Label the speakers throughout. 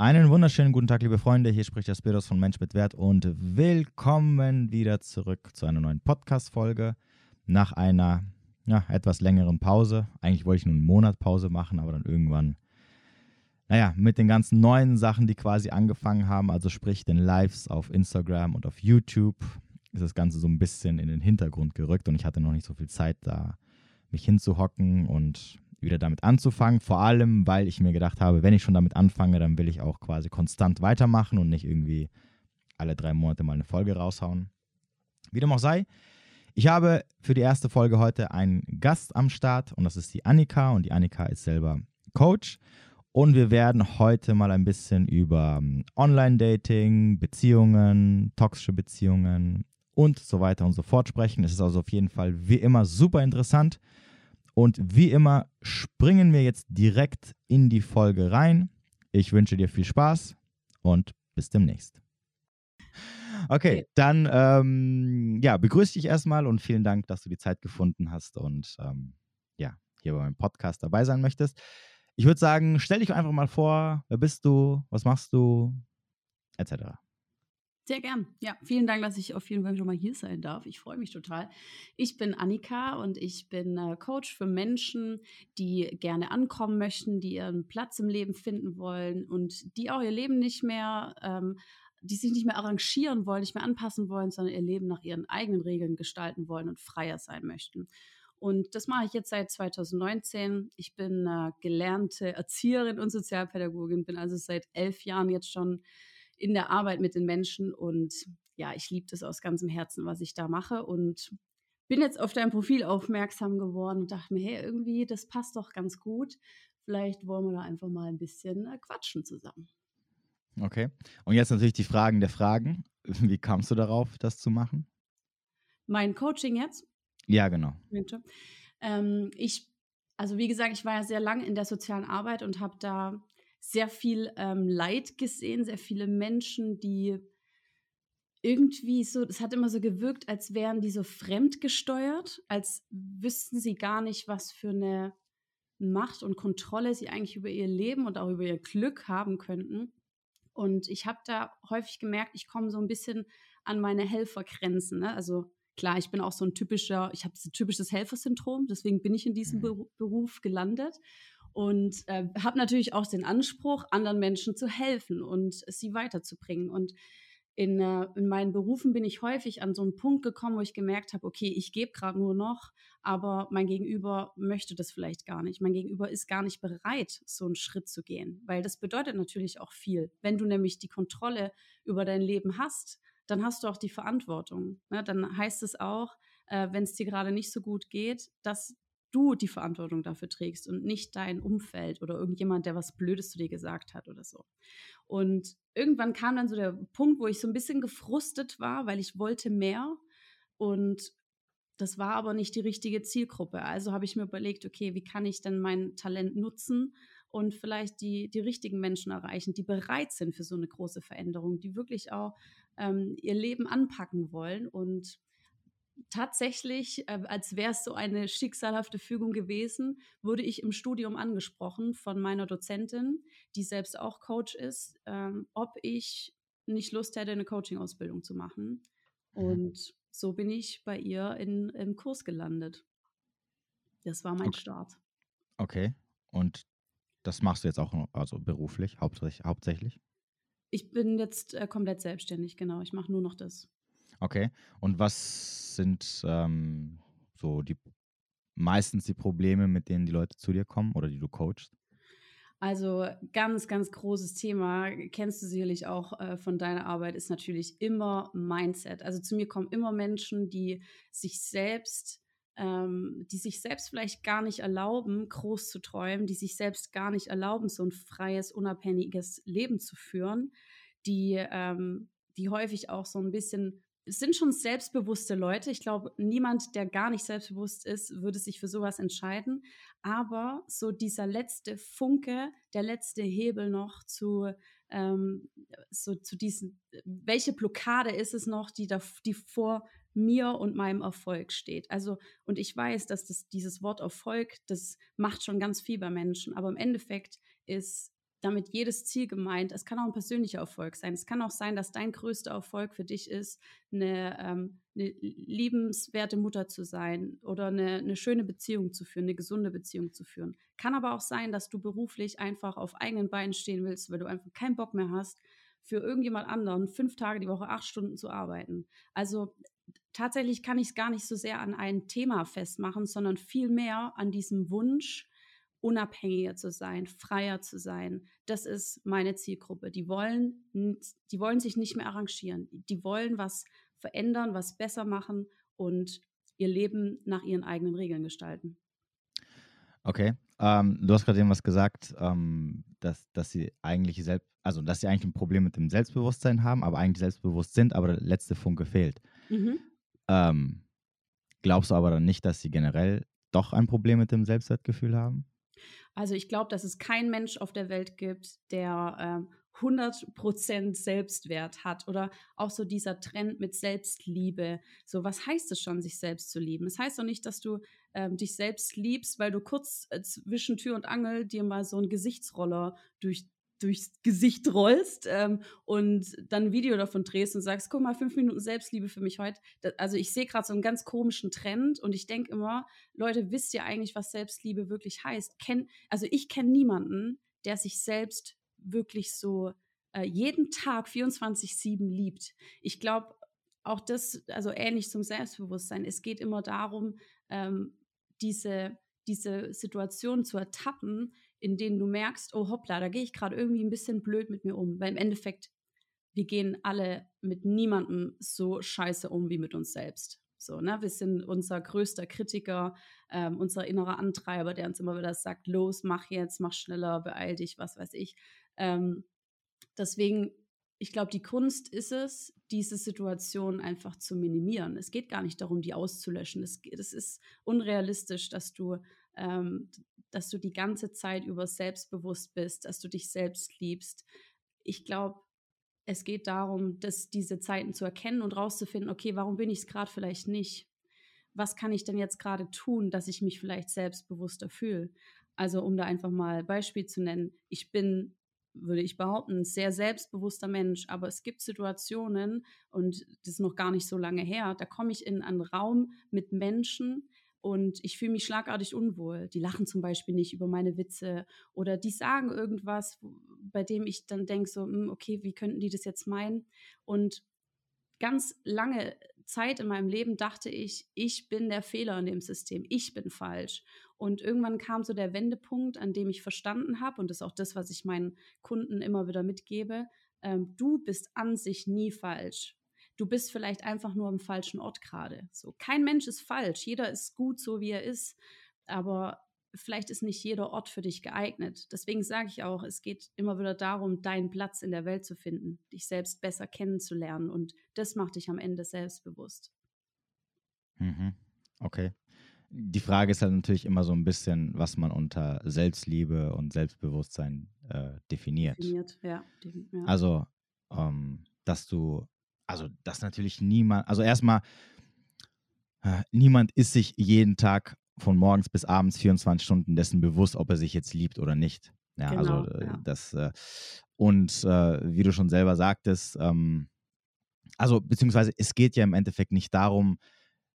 Speaker 1: Einen wunderschönen guten Tag, liebe Freunde. Hier spricht der Spiros von Mensch mit Wert und willkommen wieder zurück zu einer neuen Podcast-Folge. Nach einer ja, etwas längeren Pause. Eigentlich wollte ich nur einen Monat Pause machen, aber dann irgendwann, naja, mit den ganzen neuen Sachen, die quasi angefangen haben, also sprich den Lives auf Instagram und auf YouTube, ist das Ganze so ein bisschen in den Hintergrund gerückt und ich hatte noch nicht so viel Zeit, da mich hinzuhocken und wieder damit anzufangen. Vor allem, weil ich mir gedacht habe, wenn ich schon damit anfange, dann will ich auch quasi konstant weitermachen und nicht irgendwie alle drei Monate mal eine Folge raushauen. Wie dem auch sei, ich habe für die erste Folge heute einen Gast am Start und das ist die Annika und die Annika ist selber Coach und wir werden heute mal ein bisschen über ähm, Online-Dating, Beziehungen, toxische Beziehungen und so weiter und so fort sprechen. Es ist also auf jeden Fall wie immer super interessant. Und wie immer springen wir jetzt direkt in die Folge rein. Ich wünsche dir viel Spaß und bis demnächst. Okay, dann ähm, ja, begrüße dich erstmal und vielen Dank, dass du die Zeit gefunden hast und ähm, ja, hier bei meinem Podcast dabei sein möchtest. Ich würde sagen, stell dich einfach mal vor, wer bist du, was machst du, etc.
Speaker 2: Sehr gern. Ja, vielen Dank, dass ich auf jeden Fall schon mal hier sein darf. Ich freue mich total. Ich bin Annika und ich bin äh, Coach für Menschen, die gerne ankommen möchten, die ihren Platz im Leben finden wollen und die auch ihr Leben nicht mehr, ähm, die sich nicht mehr arrangieren wollen, nicht mehr anpassen wollen, sondern ihr Leben nach ihren eigenen Regeln gestalten wollen und freier sein möchten. Und das mache ich jetzt seit 2019. Ich bin äh, gelernte Erzieherin und Sozialpädagogin, bin also seit elf Jahren jetzt schon in der Arbeit mit den Menschen und ja, ich liebe das aus ganzem Herzen, was ich da mache und bin jetzt auf dein Profil aufmerksam geworden und dachte mir, hey, irgendwie, das passt doch ganz gut. Vielleicht wollen wir da einfach mal ein bisschen äh, quatschen zusammen.
Speaker 1: Okay. Und jetzt natürlich die Fragen der Fragen. Wie kamst du darauf, das zu machen?
Speaker 2: Mein Coaching jetzt?
Speaker 1: Ja, genau.
Speaker 2: Ähm, ich, also wie gesagt, ich war ja sehr lange in der sozialen Arbeit und habe da sehr viel ähm, Leid gesehen, sehr viele Menschen, die irgendwie so, es hat immer so gewirkt, als wären die so fremdgesteuert, als wüssten sie gar nicht, was für eine Macht und Kontrolle sie eigentlich über ihr Leben und auch über ihr Glück haben könnten. Und ich habe da häufig gemerkt, ich komme so ein bisschen an meine Helfergrenzen. Ne? Also klar, ich bin auch so ein typischer, ich habe so ein typisches Helfersyndrom, deswegen bin ich in diesem mhm. Beruf gelandet und äh, habe natürlich auch den Anspruch, anderen Menschen zu helfen und sie weiterzubringen. Und in, äh, in meinen Berufen bin ich häufig an so einen Punkt gekommen, wo ich gemerkt habe, okay, ich gebe gerade nur noch, aber mein Gegenüber möchte das vielleicht gar nicht. Mein Gegenüber ist gar nicht bereit, so einen Schritt zu gehen, weil das bedeutet natürlich auch viel. Wenn du nämlich die Kontrolle über dein Leben hast, dann hast du auch die Verantwortung. Ne? Dann heißt es auch, äh, wenn es dir gerade nicht so gut geht, dass du die Verantwortung dafür trägst und nicht dein Umfeld oder irgendjemand, der was Blödes zu dir gesagt hat oder so. Und irgendwann kam dann so der Punkt, wo ich so ein bisschen gefrustet war, weil ich wollte mehr und das war aber nicht die richtige Zielgruppe. Also habe ich mir überlegt, okay, wie kann ich denn mein Talent nutzen und vielleicht die, die richtigen Menschen erreichen, die bereit sind für so eine große Veränderung, die wirklich auch ähm, ihr Leben anpacken wollen und tatsächlich, äh, als wäre es so eine schicksalhafte Fügung gewesen, wurde ich im Studium angesprochen von meiner Dozentin, die selbst auch Coach ist, ähm, ob ich nicht Lust hätte, eine Coaching-Ausbildung zu machen. Mhm. Und so bin ich bei ihr in, im Kurs gelandet. Das war mein
Speaker 1: okay.
Speaker 2: Start.
Speaker 1: Okay. Und das machst du jetzt auch also beruflich, hauptsächlich? hauptsächlich?
Speaker 2: Ich bin jetzt äh, komplett selbstständig, genau. Ich mache nur noch das.
Speaker 1: Okay. Und was sind ähm, so die meistens die Probleme, mit denen die Leute zu dir kommen oder die du coachst?
Speaker 2: Also ganz, ganz großes Thema, kennst du sicherlich auch äh, von deiner Arbeit, ist natürlich immer Mindset. Also zu mir kommen immer Menschen, die sich selbst, ähm, die sich selbst vielleicht gar nicht erlauben, groß zu träumen, die sich selbst gar nicht erlauben, so ein freies, unabhängiges Leben zu führen, die, ähm, die häufig auch so ein bisschen sind schon selbstbewusste Leute. Ich glaube, niemand, der gar nicht selbstbewusst ist, würde sich für sowas entscheiden. Aber so dieser letzte Funke, der letzte Hebel noch zu, ähm, so zu diesen, welche Blockade ist es noch, die, da, die vor mir und meinem Erfolg steht. Also, und ich weiß, dass das, dieses Wort Erfolg, das macht schon ganz viel bei Menschen. Aber im Endeffekt ist damit jedes Ziel gemeint. Es kann auch ein persönlicher Erfolg sein. Es kann auch sein, dass dein größter Erfolg für dich ist, eine, ähm, eine liebenswerte Mutter zu sein oder eine, eine, schöne Beziehung zu führen, eine gesunde Beziehung zu führen. Kann aber auch sein, dass du beruflich einfach auf eigenen Beinen stehen willst, weil du einfach keinen Bock mehr hast, für irgendjemand anderen fünf Tage die Woche acht Stunden zu arbeiten. Also tatsächlich kann ich es gar nicht so sehr an ein Thema festmachen, sondern vielmehr an diesem Wunsch, unabhängiger zu sein, freier zu sein. Das ist meine Zielgruppe. Die wollen, die wollen sich nicht mehr arrangieren. Die wollen was verändern, was besser machen und ihr Leben nach ihren eigenen Regeln gestalten.
Speaker 1: Okay. Ähm, du hast gerade eben was gesagt, ähm, dass, dass sie eigentlich selbst, also dass sie eigentlich ein Problem mit dem Selbstbewusstsein haben, aber eigentlich selbstbewusst sind, aber der letzte Funke fehlt. Mhm. Ähm, glaubst du aber dann nicht, dass sie generell doch ein Problem mit dem Selbstwertgefühl haben?
Speaker 2: Also ich glaube, dass es keinen Mensch auf der Welt gibt, der äh, 100% Selbstwert hat oder auch so dieser Trend mit Selbstliebe. So, was heißt es schon, sich selbst zu lieben? Es das heißt doch nicht, dass du ähm, dich selbst liebst, weil du kurz äh, zwischen Tür und Angel dir mal so einen Gesichtsroller durch durchs Gesicht rollst ähm, und dann ein Video davon drehst und sagst, guck mal, fünf Minuten Selbstliebe für mich heute. Das, also ich sehe gerade so einen ganz komischen Trend und ich denke immer, Leute, wisst ihr eigentlich, was Selbstliebe wirklich heißt? Kenn, also ich kenne niemanden, der sich selbst wirklich so äh, jeden Tag 24-7 liebt. Ich glaube, auch das, also ähnlich zum Selbstbewusstsein, es geht immer darum, ähm, diese, diese Situation zu ertappen, in denen du merkst, oh hoppla, da gehe ich gerade irgendwie ein bisschen blöd mit mir um. Weil im Endeffekt, wir gehen alle mit niemandem so scheiße um wie mit uns selbst. So, ne? Wir sind unser größter Kritiker, ähm, unser innerer Antreiber, der uns immer wieder sagt, los, mach jetzt, mach schneller, beeil dich, was weiß ich. Ähm, deswegen, ich glaube, die Kunst ist es, diese Situation einfach zu minimieren. Es geht gar nicht darum, die auszulöschen. Es, es ist unrealistisch, dass du ähm, dass du die ganze Zeit über selbstbewusst bist, dass du dich selbst liebst. Ich glaube, es geht darum, dass diese Zeiten zu erkennen und rauszufinden, okay, warum bin ich es gerade vielleicht nicht? Was kann ich denn jetzt gerade tun, dass ich mich vielleicht selbstbewusster fühle? Also, um da einfach mal Beispiel zu nennen, ich bin, würde ich behaupten, ein sehr selbstbewusster Mensch, aber es gibt Situationen, und das ist noch gar nicht so lange her, da komme ich in einen Raum mit Menschen, und ich fühle mich schlagartig unwohl. Die lachen zum Beispiel nicht über meine Witze oder die sagen irgendwas, bei dem ich dann denke, so, hm, okay, wie könnten die das jetzt meinen? Und ganz lange Zeit in meinem Leben dachte ich, ich bin der Fehler in dem System, ich bin falsch. Und irgendwann kam so der Wendepunkt, an dem ich verstanden habe, und das ist auch das, was ich meinen Kunden immer wieder mitgebe, ähm, du bist an sich nie falsch du bist vielleicht einfach nur am falschen Ort gerade. So, kein Mensch ist falsch, jeder ist gut so wie er ist, aber vielleicht ist nicht jeder Ort für dich geeignet. Deswegen sage ich auch, es geht immer wieder darum, deinen Platz in der Welt zu finden, dich selbst besser kennenzulernen und das macht dich am Ende selbstbewusst.
Speaker 1: Mhm. Okay. Die Frage ist halt natürlich immer so ein bisschen, was man unter Selbstliebe und Selbstbewusstsein äh, definiert. Definiert, ja. ja. Also, ähm, dass du also dass natürlich niemand, also erstmal, äh, niemand ist sich jeden Tag von morgens bis abends 24 Stunden dessen bewusst, ob er sich jetzt liebt oder nicht. Ja, also, genau, also ja. das, äh, und wie du schon selber sagtest, ähm, also beziehungsweise es geht ja im Endeffekt nicht darum,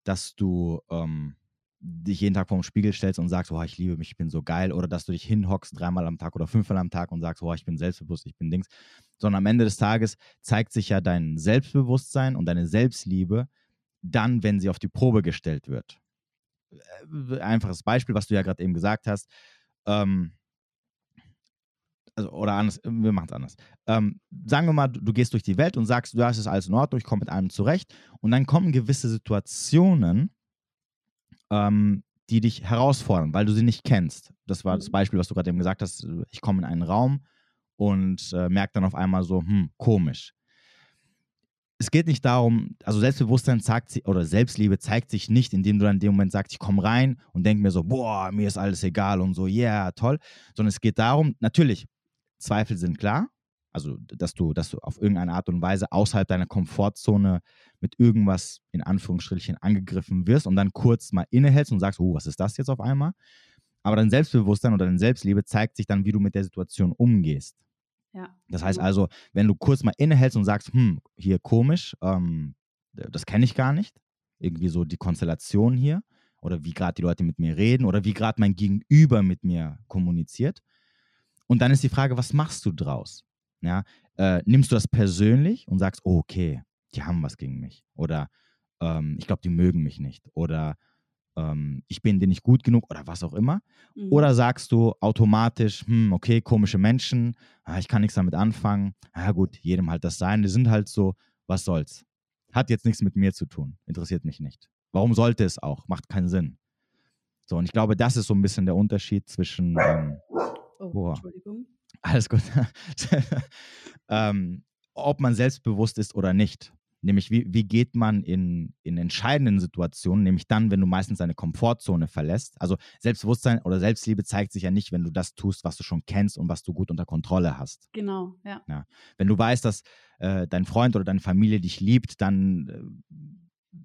Speaker 1: dass du ähm, dich jeden Tag vor dem Spiegel stellst und sagst, oh, ich liebe mich, ich bin so geil, oder dass du dich hinhockst dreimal am Tag oder fünfmal am Tag und sagst, oh, ich bin selbstbewusst, ich bin Dings, sondern am Ende des Tages zeigt sich ja dein Selbstbewusstsein und deine Selbstliebe dann, wenn sie auf die Probe gestellt wird. Äh, einfaches Beispiel, was du ja gerade eben gesagt hast. Ähm, also, oder anders, wir machen es anders. Ähm, sagen wir mal, du, du, gehst durch die Welt und sagst, du hast es alles in Ordnung, ich komme mit allem zurecht. Und dann kommen gewisse Situationen, ähm, die dich herausfordern, weil du sie nicht kennst. Das war das mhm. Beispiel, was du gerade eben gesagt hast. Ich komme in einen Raum und äh, merke dann auf einmal so, hm, komisch. Es geht nicht darum, also Selbstbewusstsein zeigt sich, oder Selbstliebe zeigt sich nicht, indem du dann in dem Moment sagst, ich komme rein und denke mir so, boah, mir ist alles egal und so, yeah, toll. Sondern es geht darum, natürlich, Zweifel sind klar, also, dass du, dass du auf irgendeine Art und Weise außerhalb deiner Komfortzone mit irgendwas in Anführungsstrichen angegriffen wirst und dann kurz mal innehältst und sagst, oh, was ist das jetzt auf einmal? Aber dein Selbstbewusstsein oder deine Selbstliebe zeigt sich dann, wie du mit der Situation umgehst.
Speaker 2: Ja.
Speaker 1: Das heißt
Speaker 2: genau.
Speaker 1: also, wenn du kurz mal innehältst und sagst, hm, hier komisch, ähm, das kenne ich gar nicht, irgendwie so die Konstellation hier oder wie gerade die Leute mit mir reden oder wie gerade mein Gegenüber mit mir kommuniziert. Und dann ist die Frage, was machst du draus? Ja, äh, nimmst du das persönlich und sagst, oh, okay, die haben was gegen mich oder ähm, ich glaube, die mögen mich nicht oder ähm, ich bin dir nicht gut genug oder was auch immer.
Speaker 2: Mhm.
Speaker 1: Oder sagst du automatisch, hm, okay, komische Menschen, ah, ich kann nichts damit anfangen. Ja gut, jedem halt das sein. Die sind halt so, was soll's. Hat jetzt nichts mit mir zu tun, interessiert mich nicht. Warum sollte es auch? Macht keinen Sinn. So, und ich glaube, das ist so ein bisschen der Unterschied zwischen, ähm,
Speaker 2: oh,
Speaker 1: boah.
Speaker 2: Entschuldigung.
Speaker 1: alles gut, ähm, ob man selbstbewusst ist oder nicht. Nämlich, wie, wie geht man in, in entscheidenden Situationen, nämlich dann, wenn du meistens deine Komfortzone verlässt. Also Selbstbewusstsein oder Selbstliebe zeigt sich ja nicht, wenn du das tust, was du schon kennst und was du gut unter Kontrolle hast.
Speaker 2: Genau, ja.
Speaker 1: Ja. Wenn du weißt, dass äh, dein Freund oder deine Familie dich liebt, dann,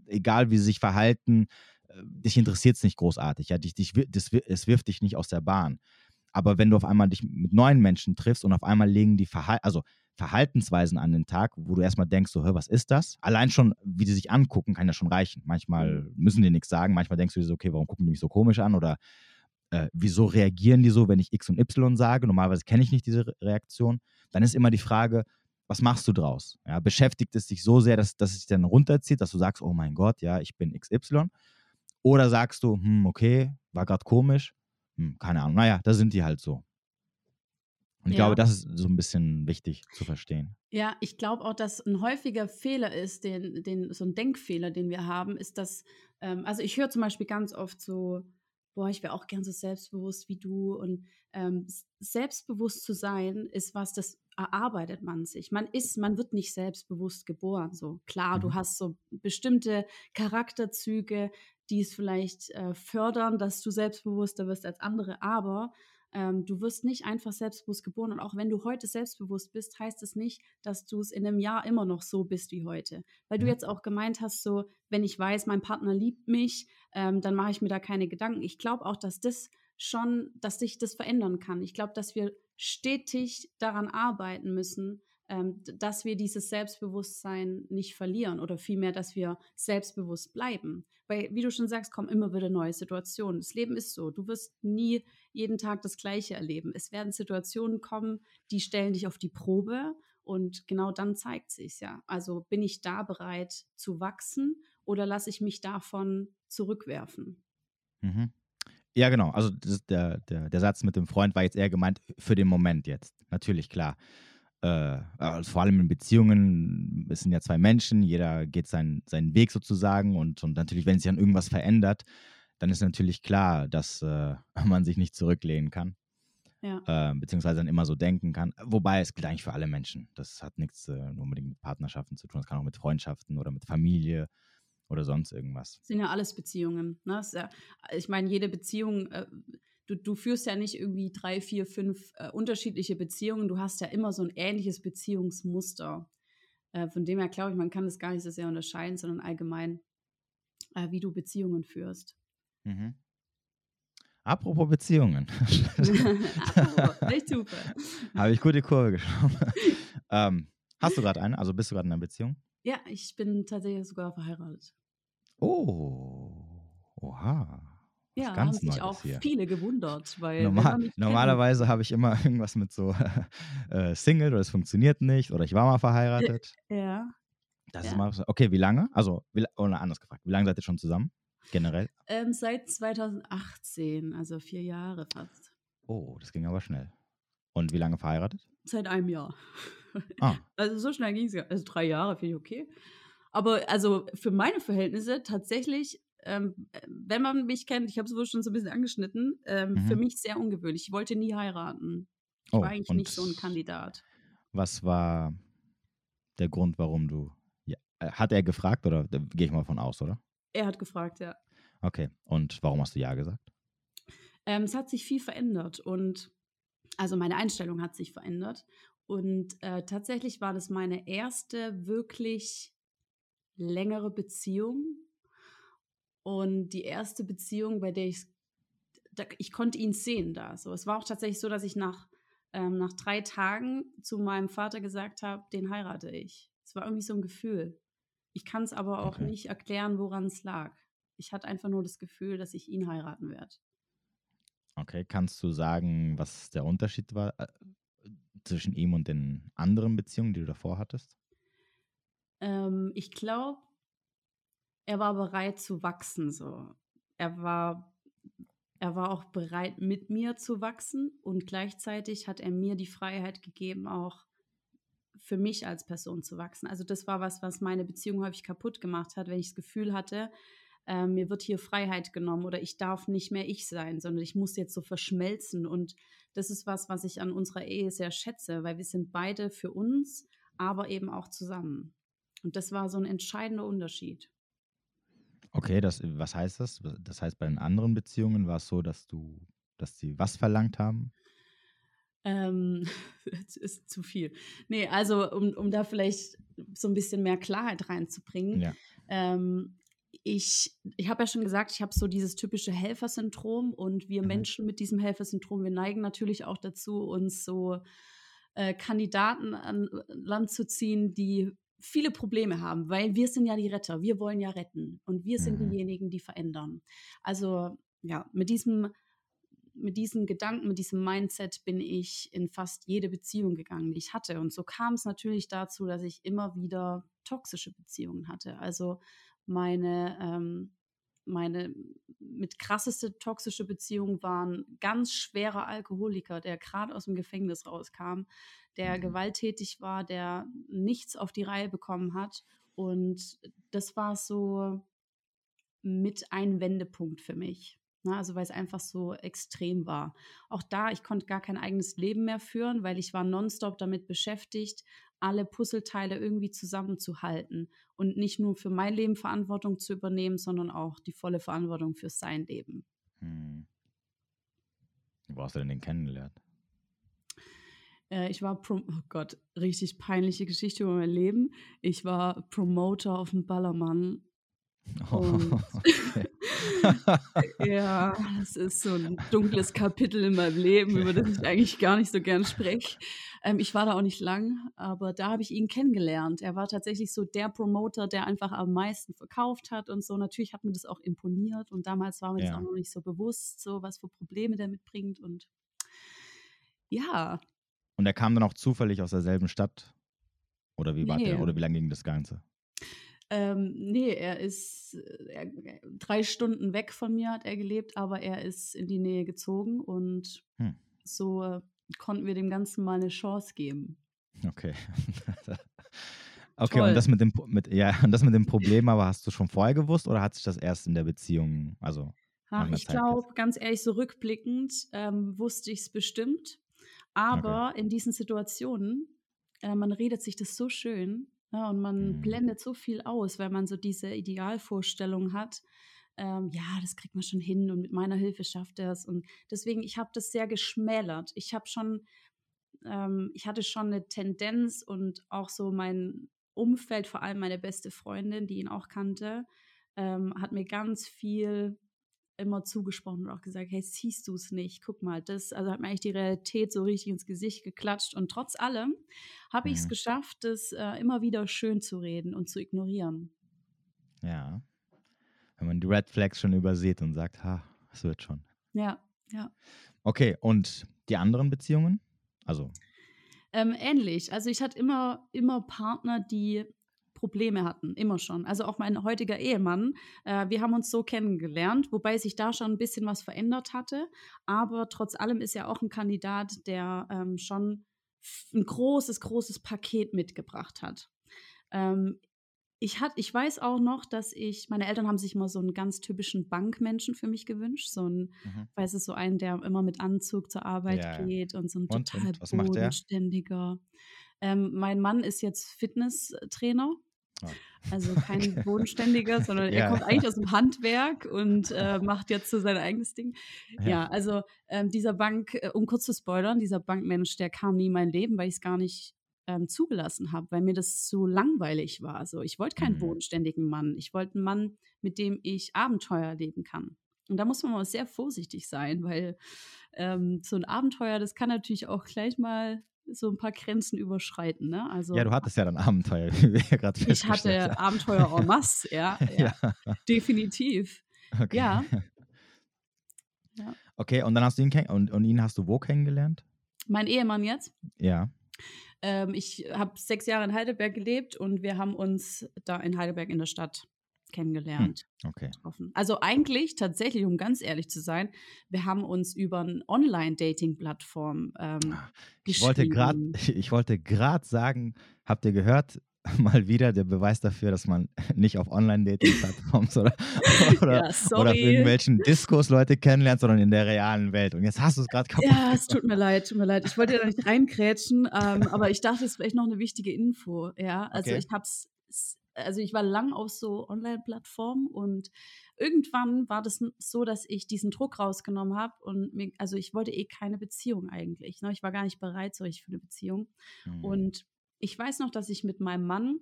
Speaker 1: äh, egal wie sie sich verhalten, äh, dich interessiert es nicht großartig. Ja? Dich, dich, das, es wirft dich nicht aus der Bahn. Aber wenn du auf einmal dich mit neuen Menschen triffst und auf einmal legen die Verhal also Verhaltensweisen an den Tag, wo du erstmal denkst, so, hör, was ist das? Allein schon, wie die sich angucken, kann ja schon reichen. Manchmal müssen die nichts sagen, manchmal denkst du dir so, okay, warum gucken die mich so komisch an? Oder äh, wieso reagieren die so, wenn ich X und Y sage? Normalerweise kenne ich nicht diese Re Reaktion. Dann ist immer die Frage, was machst du draus? Ja, beschäftigt es dich so sehr, dass, dass es dich dann runterzieht, dass du sagst, oh mein Gott, ja, ich bin XY? Oder sagst du, hm, okay, war gerade komisch, hm, keine Ahnung, naja, da sind die halt so. Und ich
Speaker 2: Ja.
Speaker 1: glaube, das ist so ein bisschen wichtig zu verstehen.
Speaker 2: Ja, ich glaube auch, dass ein häufiger Fehler ist, den, den, so ein Denkfehler, den wir haben, ist, dass, ähm, also ich höre zum Beispiel ganz oft so, boah, ich wäre auch gern so selbstbewusst wie du. Und ähm, selbstbewusst zu sein, ist was, das erarbeitet man sich. Man ist, man wird nicht selbstbewusst geboren. So klar, du
Speaker 1: Mhm.
Speaker 2: hast so bestimmte Charakterzüge, die es vielleicht äh, fördern, dass du selbstbewusster wirst als andere, aber ähm, du wirst nicht einfach selbstbewusst geboren. Und auch wenn du heute selbstbewusst bist, heißt es nicht, dass du es in einem Jahr immer noch so bist wie heute. Weil du
Speaker 1: Mhm.
Speaker 2: jetzt auch gemeint hast, so, wenn ich weiß, mein Partner liebt mich, ähm, dann mache ich mir da keine Gedanken. Ich glaube auch, dass das schon, dass sich das verändern kann. Ich glaube, dass wir stetig daran arbeiten müssen, ähm, dass wir dieses Selbstbewusstsein nicht verlieren oder vielmehr, dass wir selbstbewusst bleiben. Weil, wie du schon sagst, kommen immer wieder neue Situationen. Das Leben ist so. Du wirst nie jeden Tag das Gleiche erleben. Es werden Situationen kommen, die stellen dich auf die Probe und genau dann zeigt sich ja. Also bin ich da bereit zu wachsen oder lasse ich mich davon zurückwerfen?
Speaker 1: Mhm. Ja, genau. Also der, der, der Satz mit dem Freund war jetzt eher gemeint für den Moment jetzt. Natürlich, klar. Äh, also vor allem in Beziehungen, es sind ja zwei Menschen, jeder geht seinen, seinen Weg sozusagen und, und natürlich, wenn sich dann irgendwas verändert, dann ist natürlich klar, dass äh, man sich nicht zurücklehnen kann,
Speaker 2: Ja.
Speaker 1: äh, beziehungsweise dann immer so denken kann. Wobei es gilt eigentlich für alle Menschen. Das hat nichts äh, nur unbedingt mit Partnerschaften zu tun, das kann auch mit Freundschaften oder mit Familie oder sonst irgendwas.
Speaker 2: sind ja alles Beziehungen. Ne? Ja, ich meine, jede Beziehung, äh, du, du führst ja nicht irgendwie drei, vier, fünf äh, unterschiedliche Beziehungen. Du hast ja immer so ein ähnliches Beziehungsmuster. Äh, von dem her glaube ich, man kann das gar nicht so sehr unterscheiden, sondern allgemein, äh, wie du Beziehungen führst.
Speaker 1: Mhm. Apropos Beziehungen.
Speaker 2: Nicht super.
Speaker 1: Habe ich gut die Kurve geschoben. ähm, hast du gerade eine? Also bist du gerade in einer Beziehung?
Speaker 2: Ja, ich bin tatsächlich sogar verheiratet.
Speaker 1: Oh, oha. Was
Speaker 2: Ja,
Speaker 1: ganz
Speaker 2: haben sich auch
Speaker 1: hier.
Speaker 2: viele gewundert, weil
Speaker 1: Normal, normalerweise habe ich immer irgendwas mit so äh, Single oder es funktioniert nicht oder ich war mal verheiratet.
Speaker 2: ja,
Speaker 1: Das
Speaker 2: Ja.
Speaker 1: ist mal. Okay, wie lange? Also, wie, oder anders gefragt, wie lange seid ihr schon zusammen? Generell?
Speaker 2: ähm, seit 2018, also vier Jahre fast.
Speaker 1: Oh, das ging aber schnell. Und wie lange verheiratet?
Speaker 2: Seit einem Jahr.
Speaker 1: Ah,
Speaker 2: Also so schnell ging es ja. Also drei Jahre finde ich okay. Aber also für meine Verhältnisse tatsächlich, ähm, äh, wenn man mich kennt, ich habe es wohl schon so ein bisschen angeschnitten, ähm, für
Speaker 1: Mhm.
Speaker 2: mich sehr ungewöhnlich. Ich wollte nie heiraten. Ich
Speaker 1: Oh,
Speaker 2: war eigentlich nicht so ein Kandidat.
Speaker 1: was war der Grund, warum du. Ja, äh, hat er gefragt oder da gehe ich mal von aus, oder?
Speaker 2: Er hat gefragt, ja.
Speaker 1: Okay. Und warum hast du Ja gesagt?
Speaker 2: Ähm, es hat sich viel verändert und also meine Einstellung hat sich verändert. Und äh, tatsächlich war das meine erste wirklich längere Beziehung. Und die erste Beziehung, bei der ich da, ich konnte ihn sehen da. So, es war auch tatsächlich so, dass ich nach, ähm, nach drei Tagen zu meinem Vater gesagt habe, den heirate ich. Es war irgendwie so ein Gefühl. Ich kann es aber auch okay. nicht erklären, woran es lag. Ich hatte einfach nur das Gefühl, dass ich ihn heiraten werde.
Speaker 1: Okay, kannst du sagen, was der Unterschied war äh, zwischen ihm und den anderen Beziehungen, die du davor hattest?
Speaker 2: Ähm, ich glaube, er war bereit zu wachsen. So, er war, er war auch bereit, mit mir zu wachsen und gleichzeitig hat er mir die Freiheit gegeben, auch für mich als Person zu wachsen. Also das war was, was meine Beziehung häufig kaputt gemacht hat, wenn ich das Gefühl hatte, äh, mir wird hier Freiheit genommen oder ich darf nicht mehr ich sein, sondern ich muss jetzt so verschmelzen. Und das ist was, was ich an unserer Ehe sehr schätze, weil wir sind beide für uns, aber eben auch zusammen. Und das war so ein entscheidender Unterschied.
Speaker 1: Okay, das, was heißt das? Das heißt, bei den anderen Beziehungen war es so, dass du, dass sie was verlangt haben?
Speaker 2: Ähm, ist zu viel. Nee, also um, um da vielleicht so ein bisschen mehr Klarheit reinzubringen. Ja. Ähm, ich, ich habe ja schon gesagt, ich habe so dieses typische Helfersyndrom und wir mhm. Menschen mit diesem Helfersyndrom, wir neigen natürlich auch dazu, uns so äh, Kandidaten an Land zu ziehen, die viele Probleme haben, weil wir sind ja die Retter, wir wollen ja retten und wir sind mhm. diejenigen, die verändern. Also ja, mit diesem mit diesem Gedanken, mit diesem Mindset bin ich in fast jede Beziehung gegangen, die ich hatte. Und so kam es natürlich dazu, dass ich immer wieder toxische Beziehungen hatte. Also meine, ähm, meine mit krasseste toxische Beziehung waren ganz schwerer Alkoholiker, der gerade aus dem Gefängnis rauskam, der mhm. gewalttätig war, der nichts auf die Reihe bekommen hat. Und das war so mit ein Wendepunkt für mich. Ne? Also weil es einfach so extrem war. Auch da, ich konnte gar kein eigenes Leben mehr führen, weil ich war nonstop damit beschäftigt, alle Puzzleteile irgendwie zusammenzuhalten und nicht nur für mein Leben Verantwortung zu übernehmen, sondern auch die volle Verantwortung für sein Leben. Hm.
Speaker 1: Wo hast du denn den kennengelernt?
Speaker 2: Äh, ich war, Pro oh Gott, richtig peinliche Geschichte über mein Leben. Ich war Promoter auf dem Ballermann Oh, okay. ja, das ist so ein dunkles Kapitel in meinem Leben, über das ich eigentlich gar nicht so gern spreche. Ähm, ich war da auch nicht lang, aber da habe ich ihn kennengelernt. Er war tatsächlich so der Promoter, der einfach am meisten verkauft hat und so. Natürlich hat mir das auch imponiert und damals war mir ja. das auch noch nicht so bewusst, so was für Probleme der mitbringt und ja.
Speaker 1: Und er kam dann auch zufällig aus derselben Stadt? Oder wie, nee. oder wie lange ging das Ganze?
Speaker 2: Ähm, nee, er ist er, drei Stunden weg von mir hat er gelebt, aber er ist in die Nähe gezogen und hm. so äh, konnten wir dem Ganzen mal eine Chance geben.
Speaker 1: Okay. okay, Toll. und das mit dem mit, ja, und das mit dem Problem aber hast du schon vorher gewusst oder hat sich das erst in der Beziehung, also
Speaker 2: Ach, ich glaube, ganz ehrlich, so rückblickend ähm, wusste ich es bestimmt. Aber okay. in diesen Situationen, äh, man redet sich das so schön, ja, und man mhm. blendet so viel aus, weil man so diese Idealvorstellung hat. Ähm, ja, das kriegt man schon hin und mit meiner Hilfe schafft er es. Und deswegen, ich habe das sehr geschmälert. Ich habe schon, ähm, ich hatte schon eine Tendenz und auch so mein Umfeld, vor allem meine beste Freundin, die ihn auch kannte, ähm, hat mir ganz viel immer zugesprochen und auch gesagt, hey, siehst du es nicht? Guck mal, das, also hat mir eigentlich die Realität so richtig ins Gesicht geklatscht. Und trotz allem habe ich es mhm. geschafft, das äh, immer wieder schön zu reden und zu ignorieren.
Speaker 1: Ja. Wenn man die Red Flags schon übersieht und sagt, ha, es wird schon.
Speaker 2: Ja, ja.
Speaker 1: Okay, und die anderen Beziehungen? Also.
Speaker 2: Ähm, ähnlich. Also ich hatte immer, immer Partner, die Probleme hatten, immer schon. Also auch mein heutiger Ehemann, äh, wir haben uns so kennengelernt, wobei sich da schon ein bisschen was verändert hatte. Aber trotz allem ist er auch ein Kandidat, der ähm, schon ein großes, großes Paket mitgebracht hat. Ähm, ich, hat, ich weiß auch noch, dass ich, meine Eltern haben sich immer so einen ganz typischen Bankmenschen für mich gewünscht. So ein, mhm. weiß es, so einen, der immer mit Anzug zur Arbeit ja. geht und so ein und, total und, bodenständiger. Ähm, mein Mann ist jetzt Fitnesstrainer also kein bodenständiger, sondern ja. er kommt eigentlich aus dem Handwerk und äh, macht jetzt so sein eigenes Ding. Ja, ja also ähm, dieser Bank, äh, um kurz zu spoilern, dieser Bankmensch, der kam nie in mein Leben, weil ich es gar nicht ähm, zugelassen habe, weil mir das zu langweilig war. Also ich wollte keinen mhm. bodenständigen Mann. Ich wollte einen Mann, mit dem ich Abenteuer leben kann. Und da muss man mal sehr vorsichtig sein, weil ähm, so ein Abenteuer, das kann natürlich auch gleich mal so ein paar Grenzen überschreiten. Ne? Also,
Speaker 1: ja, du hattest ja dann Abenteuer, wie wir ja gerade
Speaker 2: Ich hatte Abenteuer en masse, ja, ja, ja. definitiv. Okay. Ja.
Speaker 1: ja. Okay, und dann hast du ihn und, und ihn hast du wo kennengelernt?
Speaker 2: Mein Ehemann jetzt?
Speaker 1: Ja.
Speaker 2: Ähm, ich habe sechs Jahre in Heidelberg gelebt und wir haben uns da in Heidelberg in der Stadt kennengelernt.
Speaker 1: Hm, okay.
Speaker 2: Getroffen. Also eigentlich tatsächlich, um ganz ehrlich zu sein, wir haben uns über eine Online-Dating-Plattform ähm,
Speaker 1: ah, ich wollte gerade, Ich wollte gerade sagen, habt ihr gehört, mal wieder der Beweis dafür, dass man nicht auf Online-Dating-Plattformen oder, oder, ja, oder, auf irgendwelchen Diskos Leute kennenlernt, sondern in der realen Welt. Und jetzt hast du es gerade kaputt.
Speaker 2: Ja, es tut mir leid, tut mir leid. Ich wollte ja da nicht reinkrätschen, ähm, aber ich dachte, es ist vielleicht noch eine wichtige Info. Ja, also okay. ich habe es also ich war lang auf so Online-Plattformen und irgendwann war das so, dass ich diesen Druck rausgenommen habe und mir, also ich wollte eh keine Beziehung eigentlich. Ne? Ich war gar nicht bereit so richtig für eine Beziehung. Mhm. Und ich weiß noch, dass ich mit meinem Mann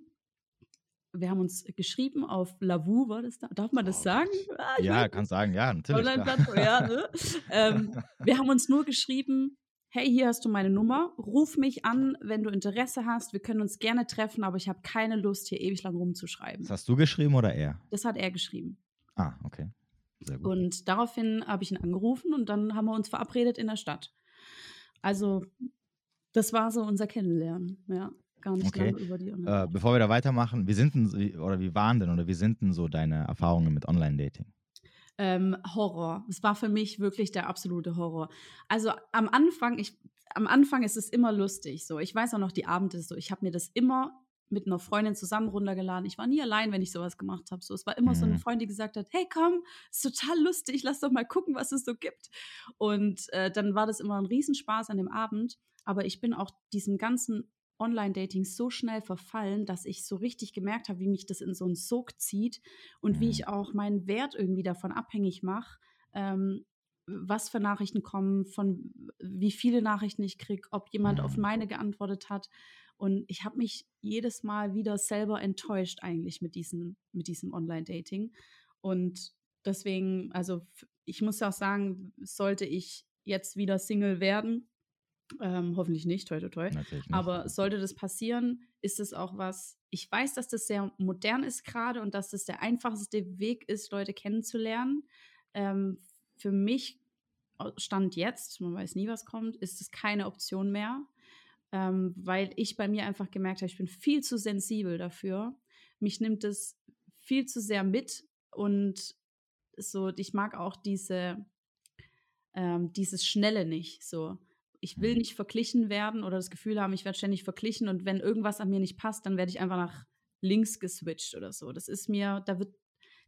Speaker 2: wir haben uns geschrieben auf Lavu, war das da? Darf man das sagen?
Speaker 1: Ah, ja, kannst sagen, ja, natürlich.
Speaker 2: Online-Plattform, ja. Ne? ähm, wir haben uns nur geschrieben, hey, hier hast du meine Nummer, ruf mich an, wenn du Interesse hast, wir können uns gerne treffen, aber ich habe keine Lust, hier ewig lang rumzuschreiben.
Speaker 1: Das hast du geschrieben oder er?
Speaker 2: Das hat er geschrieben.
Speaker 1: Ah, okay.
Speaker 2: Sehr gut. Und daraufhin habe ich ihn angerufen und dann haben wir uns verabredet in der Stadt. Also, das war so unser Kennenlernen, ja. Gar nicht okay. lange über die
Speaker 1: Online. Äh, bevor wir da weitermachen, wie sind denn, oder wie waren denn oder wie sind denn so deine Erfahrungen mit Online-Dating?
Speaker 2: Ähm, Horror. Es war für mich wirklich der absolute Horror. Also am Anfang, ich, am Anfang ist es immer lustig. So, ich weiß auch noch die Abende so. Ich habe mir das immer mit einer Freundin zusammen runtergeladen. Ich war nie allein, wenn ich sowas gemacht habe. So, es war immer mhm. so eine mhm. Freundin, die gesagt hat: Hey, komm, ist total lustig, lass doch mal gucken, was es so gibt. Und äh, dann war das immer ein Riesenspaß an dem Abend. Aber ich bin auch diesem ganzen Online-Dating so schnell verfallen, dass ich so richtig gemerkt habe, wie mich das in so einen Sog zieht und wie ich mhm. auch meinen Wert irgendwie davon abhängig mache, ähm, was für Nachrichten kommen, von wie viele Nachrichten ich kriege, ob jemand auf mhm. meine geantwortet hat. Und ich habe mich jedes Mal wieder selber enttäuscht eigentlich mit diesem, mit diesem Online-Dating. Und deswegen, also ich muss auch sagen, sollte ich jetzt wieder Single werden, ähm, hoffentlich nicht, toi, toi, toi. Nicht. Aber sollte das passieren, ist es auch was, ich weiß, dass das sehr modern ist gerade und dass das der einfachste Weg ist, Leute kennenzulernen. Ähm, für mich, Stand jetzt, man weiß nie, was kommt, ist es keine Option mehr, ähm, weil ich bei mir einfach gemerkt habe, ich bin viel zu sensibel dafür. Mich nimmt es viel zu sehr mit und so, ich mag auch diese, ähm, dieses Schnelle nicht. So, ich will mhm. nicht verglichen werden oder das Gefühl haben, ich werde ständig verglichen und wenn irgendwas an mir nicht passt, dann werde ich einfach nach links geswitcht oder so. Das ist mir, da wird,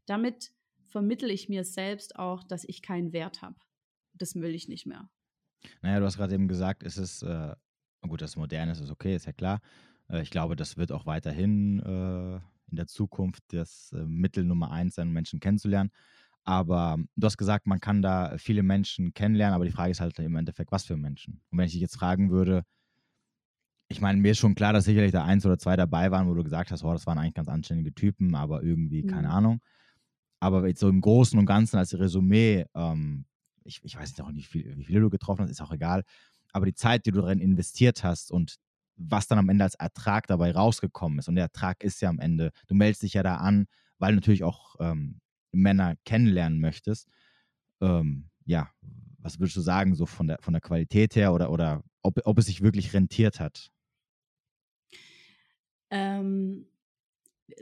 Speaker 2: damit vermittel ich mir selbst auch, dass ich keinen Wert habe. Das will ich nicht mehr.
Speaker 1: Naja, du hast gerade eben gesagt, es ist, äh, gut, das Moderne ist, ist okay, ist ja klar. Äh, ich glaube, das wird auch weiterhin äh, in der Zukunft das äh, Mittel Nummer eins sein, Menschen kennenzulernen. Aber du hast gesagt, man kann da viele Menschen kennenlernen, aber die Frage ist halt im Endeffekt, was für Menschen. Und wenn ich dich jetzt fragen würde, ich meine, mir ist schon klar, dass sicherlich da eins oder zwei dabei waren, wo du gesagt hast, oh, das waren eigentlich ganz anständige Typen, aber irgendwie, mhm. keine Ahnung. Aber jetzt so im Großen und Ganzen als Resümee, ähm, ich, ich weiß nicht auch nicht, wie, viele du getroffen hast, ist auch egal. Aber die Zeit, die du darin investiert hast und was dann am Ende als Ertrag dabei rausgekommen ist. Und der Ertrag ist ja am Ende, du meldest dich ja da an, weil natürlich auch ähm, Männer kennenlernen möchtest, ähm, ja, was würdest du sagen, so von der, von der Qualität her oder, oder ob, ob es sich wirklich rentiert hat?
Speaker 2: Ähm,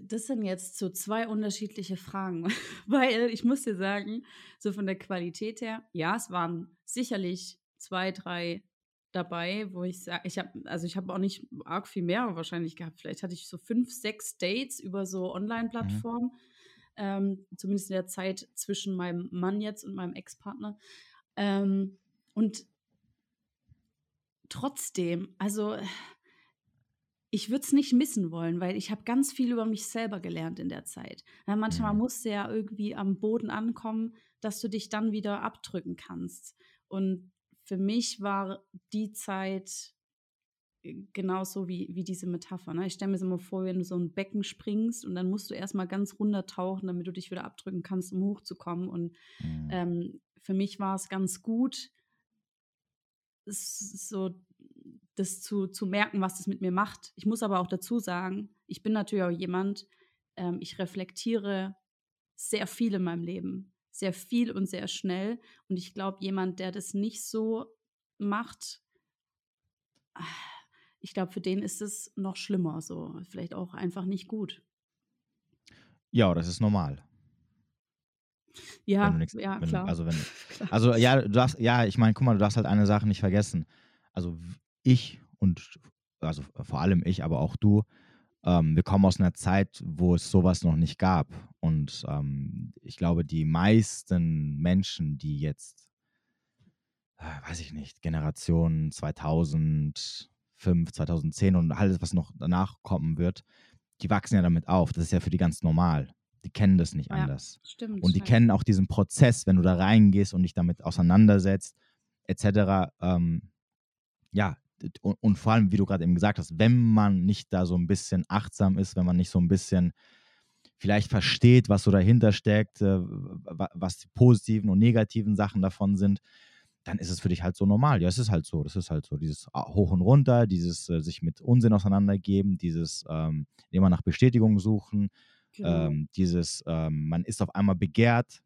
Speaker 2: das sind jetzt so zwei unterschiedliche Fragen, weil ich muss dir sagen, so von der Qualität her, ja, es waren sicherlich zwei, drei dabei, wo ich sage, ich habe, also ich habe auch nicht arg viel mehr wahrscheinlich gehabt. Vielleicht hatte ich so fünf, sechs Dates über so mhm. Online-Plattformen. Mhm ähm, zumindest in der Zeit zwischen meinem Mann jetzt und meinem Ex-Partner. Ähm, und trotzdem, also ich würde es nicht missen wollen, weil ich habe ganz viel über mich selber gelernt in der Zeit. Ja, manchmal mhm. musst du ja irgendwie am Boden ankommen, dass du dich dann wieder abdrücken kannst. Und für mich war die Zeit genauso wie, wie diese Metapher. Ne? Ich stelle mir so mal vor, wenn du so ein Becken springst und dann musst du erstmal ganz runter tauchen, damit du dich wieder abdrücken kannst, um hochzukommen. Und mhm. ähm, für mich war es ganz gut, so das zu, zu merken, was das mit mir macht. Ich muss aber auch dazu sagen, ich bin natürlich auch jemand, ähm, ich reflektiere sehr viel in meinem Leben. Sehr viel und sehr schnell. Und ich glaube, jemand, der das nicht so macht, ich glaube, für den ist es noch schlimmer, so vielleicht auch einfach nicht gut.
Speaker 1: Ja, das ist normal.
Speaker 2: Ja, nix, ja,
Speaker 1: wenn,
Speaker 2: klar.
Speaker 1: Also, wenn, also ja, du darfst, ja, ich meine, guck mal, du darfst halt eine Sache nicht vergessen. Also ich und also vor allem ich, aber auch du, ähm, wir kommen aus einer Zeit, wo es sowas noch nicht gab. Und ähm, ich glaube, die meisten Menschen, die jetzt, äh, weiß ich nicht, Generation 2005, 2010 und alles, was noch danach kommen wird, die wachsen ja damit auf. Das ist ja für die ganz normal. Die kennen das nicht ja, anders.
Speaker 2: Stimmt,
Speaker 1: und die stimmt. kennen auch diesen Prozess, wenn du da reingehst und dich damit auseinandersetzt, etc. Ähm, ja, und, und, vor allem, wie du gerade eben gesagt hast, wenn man nicht da so ein bisschen achtsam ist, wenn man nicht so ein bisschen vielleicht versteht, was so dahinter steckt, äh, was die positiven und negativen Sachen davon sind, dann ist es für dich halt so normal. Ja, es ist halt so. Das ist halt so. Dieses Hoch und Runter, dieses äh, sich mit Unsinn auseinandergeben, dieses ähm, immer nach Bestätigung suchen, genau. ähm, dieses ähm, man ist auf einmal begehrt.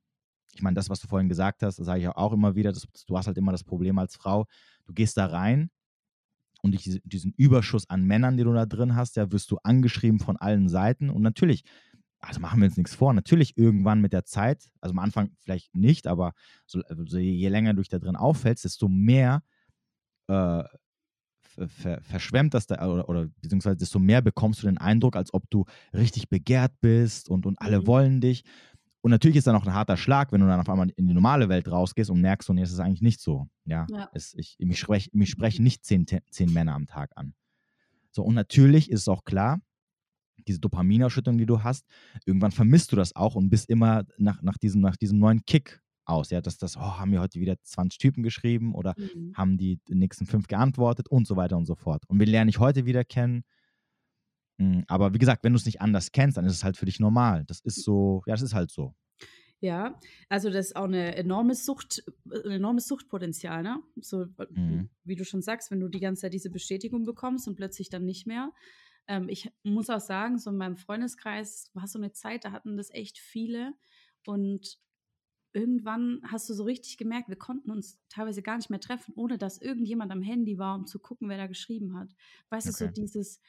Speaker 1: Ich meine, das, was du vorhin gesagt hast, das sage ich auch immer wieder, das, du hast halt immer das Problem als Frau, du gehst da rein und diesen Überschuss an Männern, den du da drin hast, ja, wirst du angeschrieben von allen Seiten. Und natürlich, also machen wir uns nichts vor, natürlich irgendwann mit der Zeit, also am Anfang vielleicht nicht, aber so, also je länger du dich da drin auffällst, desto mehr äh, ver verschwemmt das da, oder, oder, beziehungsweise desto mehr bekommst du den Eindruck, als ob du richtig begehrt bist und, und alle mhm. wollen dich. Und natürlich ist dann auch ein harter Schlag, wenn du dann auf einmal in die normale Welt rausgehst und merkst, so, nee, es ist eigentlich nicht so. Ja, ja. Es, ich, mich, sprech, mich sprechen nicht zehn, zehn Männer am Tag an. So, und natürlich ist es auch klar, diese Dopaminausschüttung, die du hast, irgendwann vermisst du das auch und bist immer nach, nach, diesem, nach diesem neuen Kick aus. Ja, dass das, oh, haben wir heute wieder 20 Typen geschrieben oder mhm. haben die, nächsten fünf geantwortet und so weiter und so fort. Und wir lernen dich heute wieder kennen hm, aber wie gesagt, wenn du es nicht anders kennst, dann ist es halt für dich normal. Das ist so, ja, das ist halt so.
Speaker 2: Ja, also das ist auch eine enorme Sucht, ein enormes Suchtpotenzial, ne? So, mhm. wie du schon sagst, wenn du die ganze Zeit diese Bestätigung bekommst und plötzlich dann nicht mehr. Ähm, ich muss auch sagen, so in meinem Freundeskreis war so eine Zeit, da hatten das echt viele und irgendwann hast du so richtig gemerkt, wir konnten uns teilweise gar nicht mehr treffen, ohne dass irgendjemand am Handy war, um zu gucken, wer da geschrieben hat. Weißt okay. du, so dieses,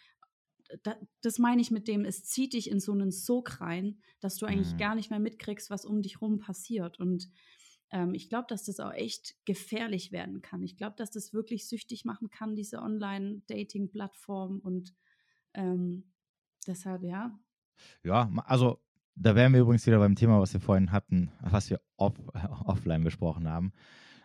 Speaker 2: da, das meine ich mit dem, es zieht dich in so einen Sog rein, dass du eigentlich mhm. gar nicht mehr mitkriegst, was um dich rum passiert. Und ähm, ich glaube, dass das auch echt gefährlich werden kann. Ich glaube, dass das wirklich süchtig machen kann, diese Online-Dating-Plattform. Und ähm, deshalb, ja.
Speaker 1: Ja, also da wären wir übrigens wieder beim Thema, was wir vorhin hatten, was wir off, offline besprochen haben,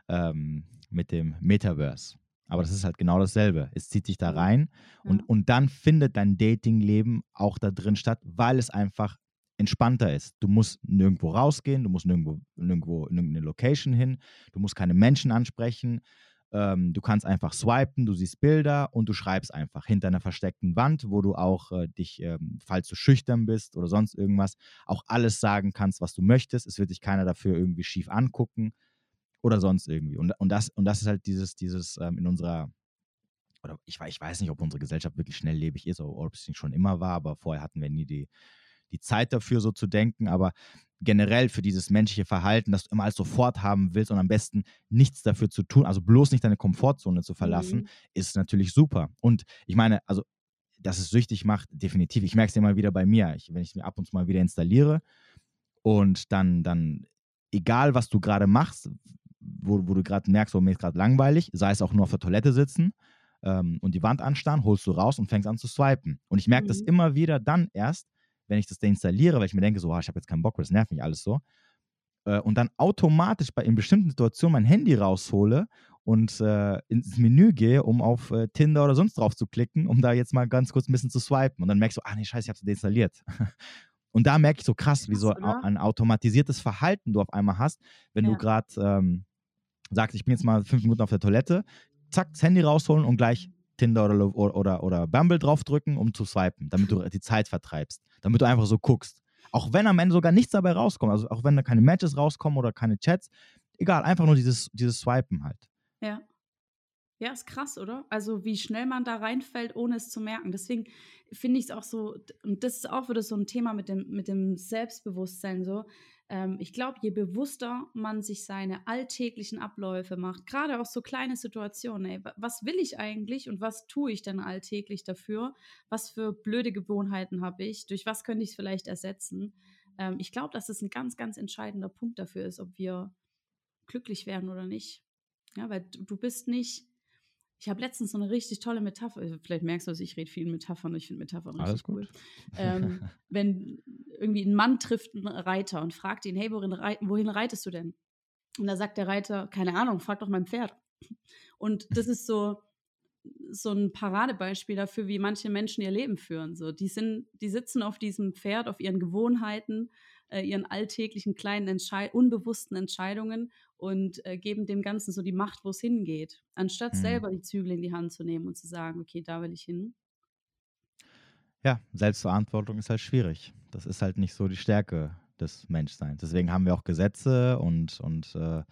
Speaker 1: ähm, mit dem Metaverse. Aber das ist halt genau dasselbe. Es zieht dich da rein und, ja. und dann findet dein Datingleben auch da drin statt, weil es einfach entspannter ist. Du musst nirgendwo rausgehen, du musst nirgendwo, nirgendwo in irgendeine Location hin, du musst keine Menschen ansprechen, ähm, du kannst einfach swipen, du siehst Bilder und du schreibst einfach hinter einer versteckten Wand, wo du auch äh, dich, ähm, falls du schüchtern bist oder sonst irgendwas, auch alles sagen kannst, was du möchtest. Es wird dich keiner dafür irgendwie schief angucken oder sonst irgendwie. Und, und, das, und das ist halt dieses, dieses ähm, in unserer, oder ich, ich weiß nicht, ob unsere Gesellschaft wirklich schnelllebig ist oder ob es schon immer war, aber vorher hatten wir nie die, die Zeit dafür, so zu denken. Aber generell für dieses menschliche Verhalten, dass du immer alles sofort haben willst und am besten nichts dafür zu tun, also bloß nicht deine Komfortzone zu verlassen, mhm. ist natürlich super. Und ich meine, also, dass es süchtig macht, definitiv. Ich merke es immer wieder bei mir, ich, wenn ich es mir ab und zu mal wieder installiere und dann, dann, egal was du gerade machst, wo, wo du gerade merkst, oh, mir ist gerade langweilig, sei es auch nur auf der Toilette sitzen ähm, und die Wand anstarren, holst du raus und fängst an zu swipen. Und ich merke mhm. das immer wieder dann erst, wenn ich das deinstalliere, weil ich mir denke, so, oh, ich habe jetzt keinen Bock, das nervt mich alles so. Äh, und dann automatisch bei in bestimmten Situationen mein Handy raushole und äh, ins Menü gehe, um auf äh, Tinder oder sonst drauf zu klicken, um da jetzt mal ganz kurz ein bisschen zu swipen. Und dann merkst du, ah nee, scheiße, ich habe es deinstalliert. Und da merke ich so krass, wie so ein automatisiertes Verhalten du auf einmal hast, wenn ja. du gerade ähm, sagst, ich bin jetzt mal fünf Minuten auf der Toilette, zack, das Handy rausholen und gleich Tinder oder, oder, oder Bumble draufdrücken, um zu swipen, damit du die Zeit vertreibst, damit du einfach so guckst. Auch wenn am Ende sogar nichts dabei rauskommt, also auch wenn da keine Matches rauskommen oder keine Chats, egal, einfach nur dieses, dieses Swipen halt.
Speaker 2: Ja. Ja, ist krass, oder? Also wie schnell man da reinfällt, ohne es zu merken. Deswegen finde ich es auch so, und das ist auch wieder so ein Thema mit dem, mit dem Selbstbewusstsein so. Ähm, ich glaube, je bewusster man sich seine alltäglichen Abläufe macht, gerade auch so kleine Situationen, ey, was will ich eigentlich und was tue ich denn alltäglich dafür? Was für blöde Gewohnheiten habe ich? Durch was könnte ich es vielleicht ersetzen? Ähm, ich glaube, dass das ein ganz, ganz entscheidender Punkt dafür ist, ob wir glücklich werden oder nicht. Ja, weil du bist nicht ich habe letztens so eine richtig tolle Metapher. Äh, vielleicht merkst du, dass ich rede viel in Metaphern. Ich finde Metaphern
Speaker 1: Alles
Speaker 2: richtig cool. Ähm, wenn irgendwie ein Mann trifft einen Reiter und fragt ihn, hey, wohin, wohin reitest du denn? Und da sagt der Reiter, keine Ahnung, frag doch mein Pferd. Und das ist so, so ein Paradebeispiel dafür, wie manche Menschen ihr Leben führen. So, die sind, die sitzen auf diesem Pferd, auf ihren Gewohnheiten, äh, ihren alltäglichen kleinen Entschei unbewussten Entscheidungen und äh, geben dem Ganzen so die Macht, wo es hingeht, anstatt mhm. selber die Zügel in die Hand zu nehmen und zu sagen, okay, da will ich hin.
Speaker 1: Ja, Selbstverantwortung ist halt schwierig. Das ist halt nicht so die Stärke des Menschseins. Deswegen haben wir auch Gesetze und, und äh,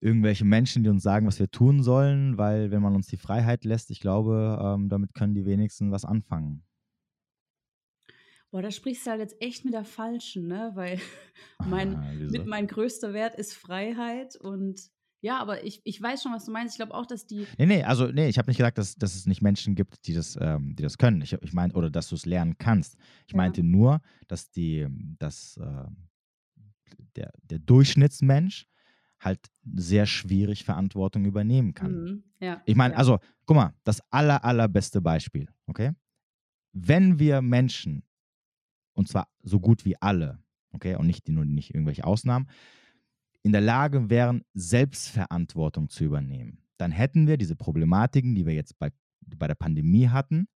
Speaker 1: irgendwelche Menschen, die uns sagen, was wir tun sollen, weil wenn man uns die Freiheit lässt, ich glaube, ähm, damit können die wenigsten was anfangen.
Speaker 2: Boah, da sprichst du halt jetzt echt mit der Falschen, ne? Weil mein, ah, mit mein größter Wert ist Freiheit und ja, aber ich, ich weiß schon, was du meinst. Ich glaube auch, dass die.
Speaker 1: Nee, nee, also nee, ich habe nicht gesagt, dass, dass es nicht Menschen gibt, die das, ähm, die das können. Ich, ich meine, oder dass du es lernen kannst. Ich ja. meinte nur, dass die, dass äh, der, der Durchschnittsmensch halt sehr schwierig Verantwortung übernehmen kann. Mhm. Ja. Ich meine, ja. also, guck mal, das aller, allerbeste Beispiel, okay? Wenn wir Menschen und zwar so gut wie alle, okay, und nicht nur nicht irgendwelche Ausnahmen, in der Lage wären, Selbstverantwortung zu übernehmen, dann hätten wir diese Problematiken, die wir jetzt bei, bei der Pandemie hatten,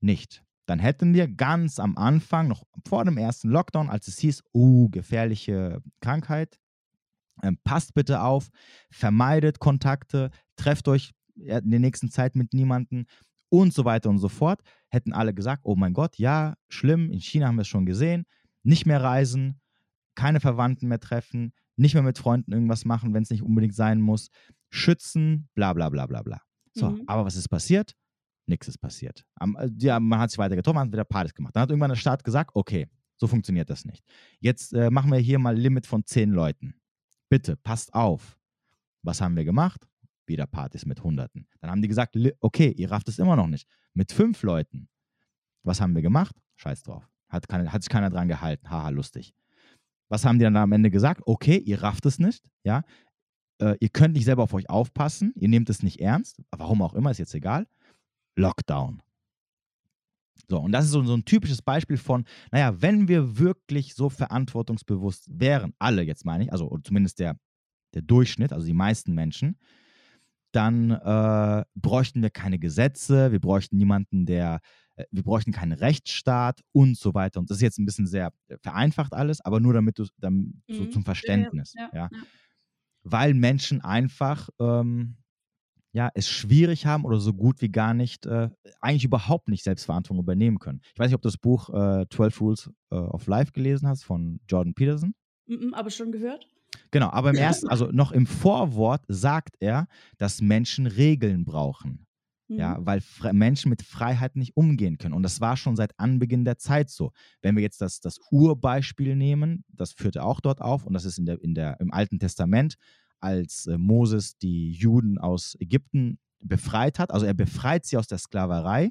Speaker 1: nicht. Dann hätten wir ganz am Anfang, noch vor dem ersten Lockdown, als es hieß, oh, gefährliche Krankheit, äh, passt bitte auf, vermeidet Kontakte, trefft euch in der nächsten Zeit mit niemandem, und so weiter und so fort, hätten alle gesagt, oh mein Gott, ja, schlimm, in China haben wir es schon gesehen, nicht mehr reisen, keine Verwandten mehr treffen, nicht mehr mit Freunden irgendwas machen, wenn es nicht unbedingt sein muss, schützen, bla bla bla bla bla. So, mhm. aber was ist passiert? Nichts ist passiert. Äh, ja, man hat sich weiter getroffen, man hat wieder Partys gemacht. Dann hat irgendwann der Staat gesagt, okay, so funktioniert das nicht. Jetzt äh, machen wir hier mal Limit von zehn Leuten. Bitte, passt auf. Was haben wir gemacht? Wieder Partys mit Hunderten. Dann haben die gesagt, okay, ihr rafft es immer noch nicht. Mit fünf Leuten. Was haben wir gemacht? Scheiß drauf. Hat, keine, hat sich keiner dran gehalten. Haha, lustig. Was haben die dann am Ende gesagt? Okay, ihr rafft es nicht. Ja, äh, ihr könnt nicht selber auf euch aufpassen. Ihr nehmt es nicht ernst. Warum auch immer, ist jetzt egal. Lockdown. So, und das ist so, so, ein typisches Beispiel von, naja, wenn wir wirklich so verantwortungsbewusst wären, alle jetzt meine ich, also zumindest der, der Durchschnitt, also die meisten Menschen, dann äh, bräuchten wir keine Gesetze, wir bräuchten niemanden, der, äh, wir bräuchten keinen Rechtsstaat und so weiter. Und das ist jetzt ein bisschen sehr vereinfacht alles, aber nur damit du dann mhm. so zum Verständnis. Ja, ja, ja. Weil Menschen einfach ähm, ja, es schwierig haben oder so gut wie gar nicht, äh, eigentlich überhaupt nicht Selbstverantwortung übernehmen können. Ich weiß nicht, ob du das Buch äh, 12 Rules äh, of Life gelesen hast von Jordan Peterson.
Speaker 2: Mm aber schon gehört?
Speaker 1: Genau, aber im ersten, also noch im Vorwort sagt er, dass Menschen Regeln brauchen. Mhm. Ja, weil Menschen mit Freiheit nicht umgehen können. Und das war schon seit Anbeginn der Zeit so. Wenn wir jetzt das, das Urbeispiel nehmen, das führte auch dort auf, und das ist in der, in der, im Alten Testament, als äh, Moses die Juden aus Ägypten befreit hat. Also er befreit sie aus der Sklaverei,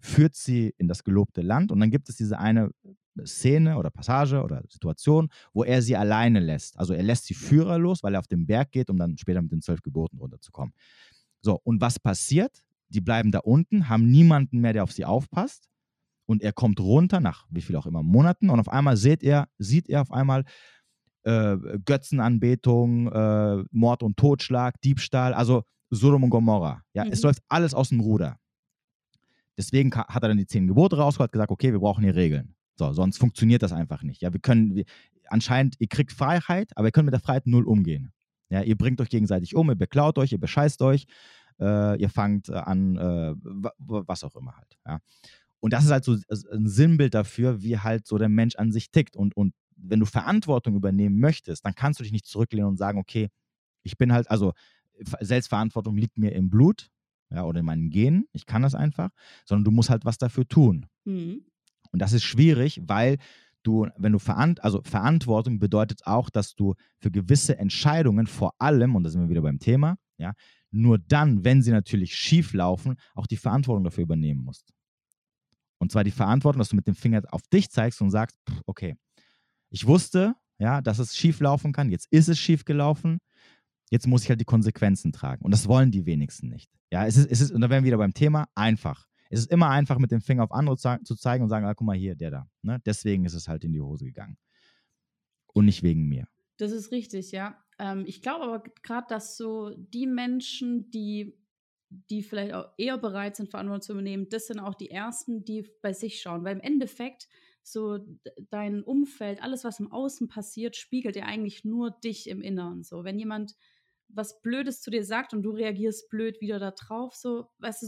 Speaker 1: führt sie in das gelobte Land und dann gibt es diese eine Szene oder Passage oder Situation, wo er sie alleine lässt. Also er lässt sie führerlos, weil er auf den Berg geht, um dann später mit den zwölf Geboten runterzukommen. So, und was passiert? Die bleiben da unten, haben niemanden mehr, der auf sie aufpasst. Und er kommt runter nach wie viel auch immer Monaten und auf einmal sieht er, sieht er auf einmal äh, Götzenanbetung, äh, Mord und Totschlag, Diebstahl, also Sodom und Gomorra. Ja, mhm. es läuft alles aus dem Ruder. Deswegen hat er dann die zehn Gebote rausgeholt, gesagt, okay, wir brauchen hier Regeln. So, sonst funktioniert das einfach nicht. Ja, wir können, wir, anscheinend, ihr kriegt Freiheit, aber ihr könnt mit der Freiheit null umgehen. Ja, ihr bringt euch gegenseitig um, ihr beklaut euch, ihr bescheißt euch. äh, ihr fangt äh, an, äh, was auch immer halt. Ja. Und das ist halt so ein Sinnbild dafür, wie halt so der Mensch an sich tickt. Und, und wenn du Verantwortung übernehmen möchtest, dann kannst du dich nicht zurücklehnen und sagen, okay, ich bin halt, also Selbstverantwortung liegt mir im Blut ja, oder in meinen Genen, ich kann das einfach, sondern du musst halt was dafür tun. Mhm. Und das ist schwierig, weil du, wenn du verant also Verantwortung bedeutet auch, dass du für gewisse Entscheidungen vor allem, und da sind wir wieder beim Thema, ja, nur dann, wenn sie natürlich schief laufen, auch die Verantwortung dafür übernehmen musst. Und zwar die Verantwortung, dass du mit dem Finger auf dich zeigst und sagst, okay, ich wusste, ja, dass es schief laufen kann, jetzt ist es schief gelaufen, jetzt muss ich halt die Konsequenzen tragen. Und das wollen die wenigsten nicht. Ja, es ist, es ist, und da wären wir wieder beim Thema, einfach. Es ist immer einfach, mit dem Finger auf andere zu zeigen und sagen, ah, guck mal hier, der da. Ne? Deswegen ist es halt in die Hose gegangen. Und nicht wegen mir.
Speaker 2: Das ist richtig, ja. Ähm, ich glaube aber gerade, dass so die Menschen, die, die vielleicht auch eher bereit sind, Verantwortung zu übernehmen, das sind auch die Ersten, die bei sich schauen. Weil im Endeffekt so dein Umfeld, alles, was im Außen passiert, spiegelt ja eigentlich nur dich im Inneren. So, wenn jemand was Blödes zu dir sagt und du reagierst blöd wieder da drauf, so, weißt du,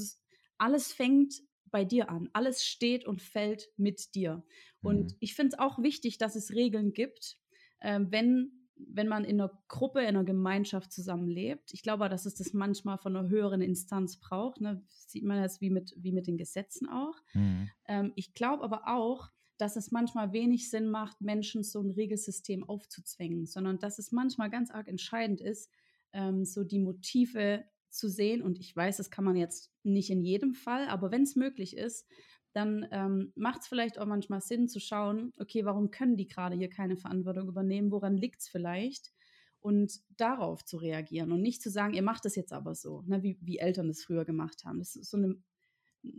Speaker 2: alles fängt bei dir an. Alles steht und fällt mit dir. Und mhm. ich finde es auch wichtig, dass es Regeln gibt, äh, wenn, wenn man in einer Gruppe, in einer Gemeinschaft zusammenlebt. Ich glaube, dass es das manchmal von einer höheren Instanz braucht. Ne? Sieht man das wie mit, wie mit den Gesetzen auch. Mhm. Ähm, ich glaube aber auch, dass es manchmal wenig Sinn macht, Menschen so ein Regelsystem aufzuzwängen, sondern dass es manchmal ganz arg entscheidend ist, ähm, so die Motive zu sehen. Und ich weiß, das kann man jetzt nicht in jedem Fall, aber wenn es möglich ist, dann ähm, macht es vielleicht auch manchmal Sinn zu schauen, okay, warum können die gerade hier keine Verantwortung übernehmen? Woran liegt es vielleicht? Und darauf zu reagieren und nicht zu sagen, ihr macht das jetzt aber so, ne, wie, wie Eltern das früher gemacht haben. Das ist so eine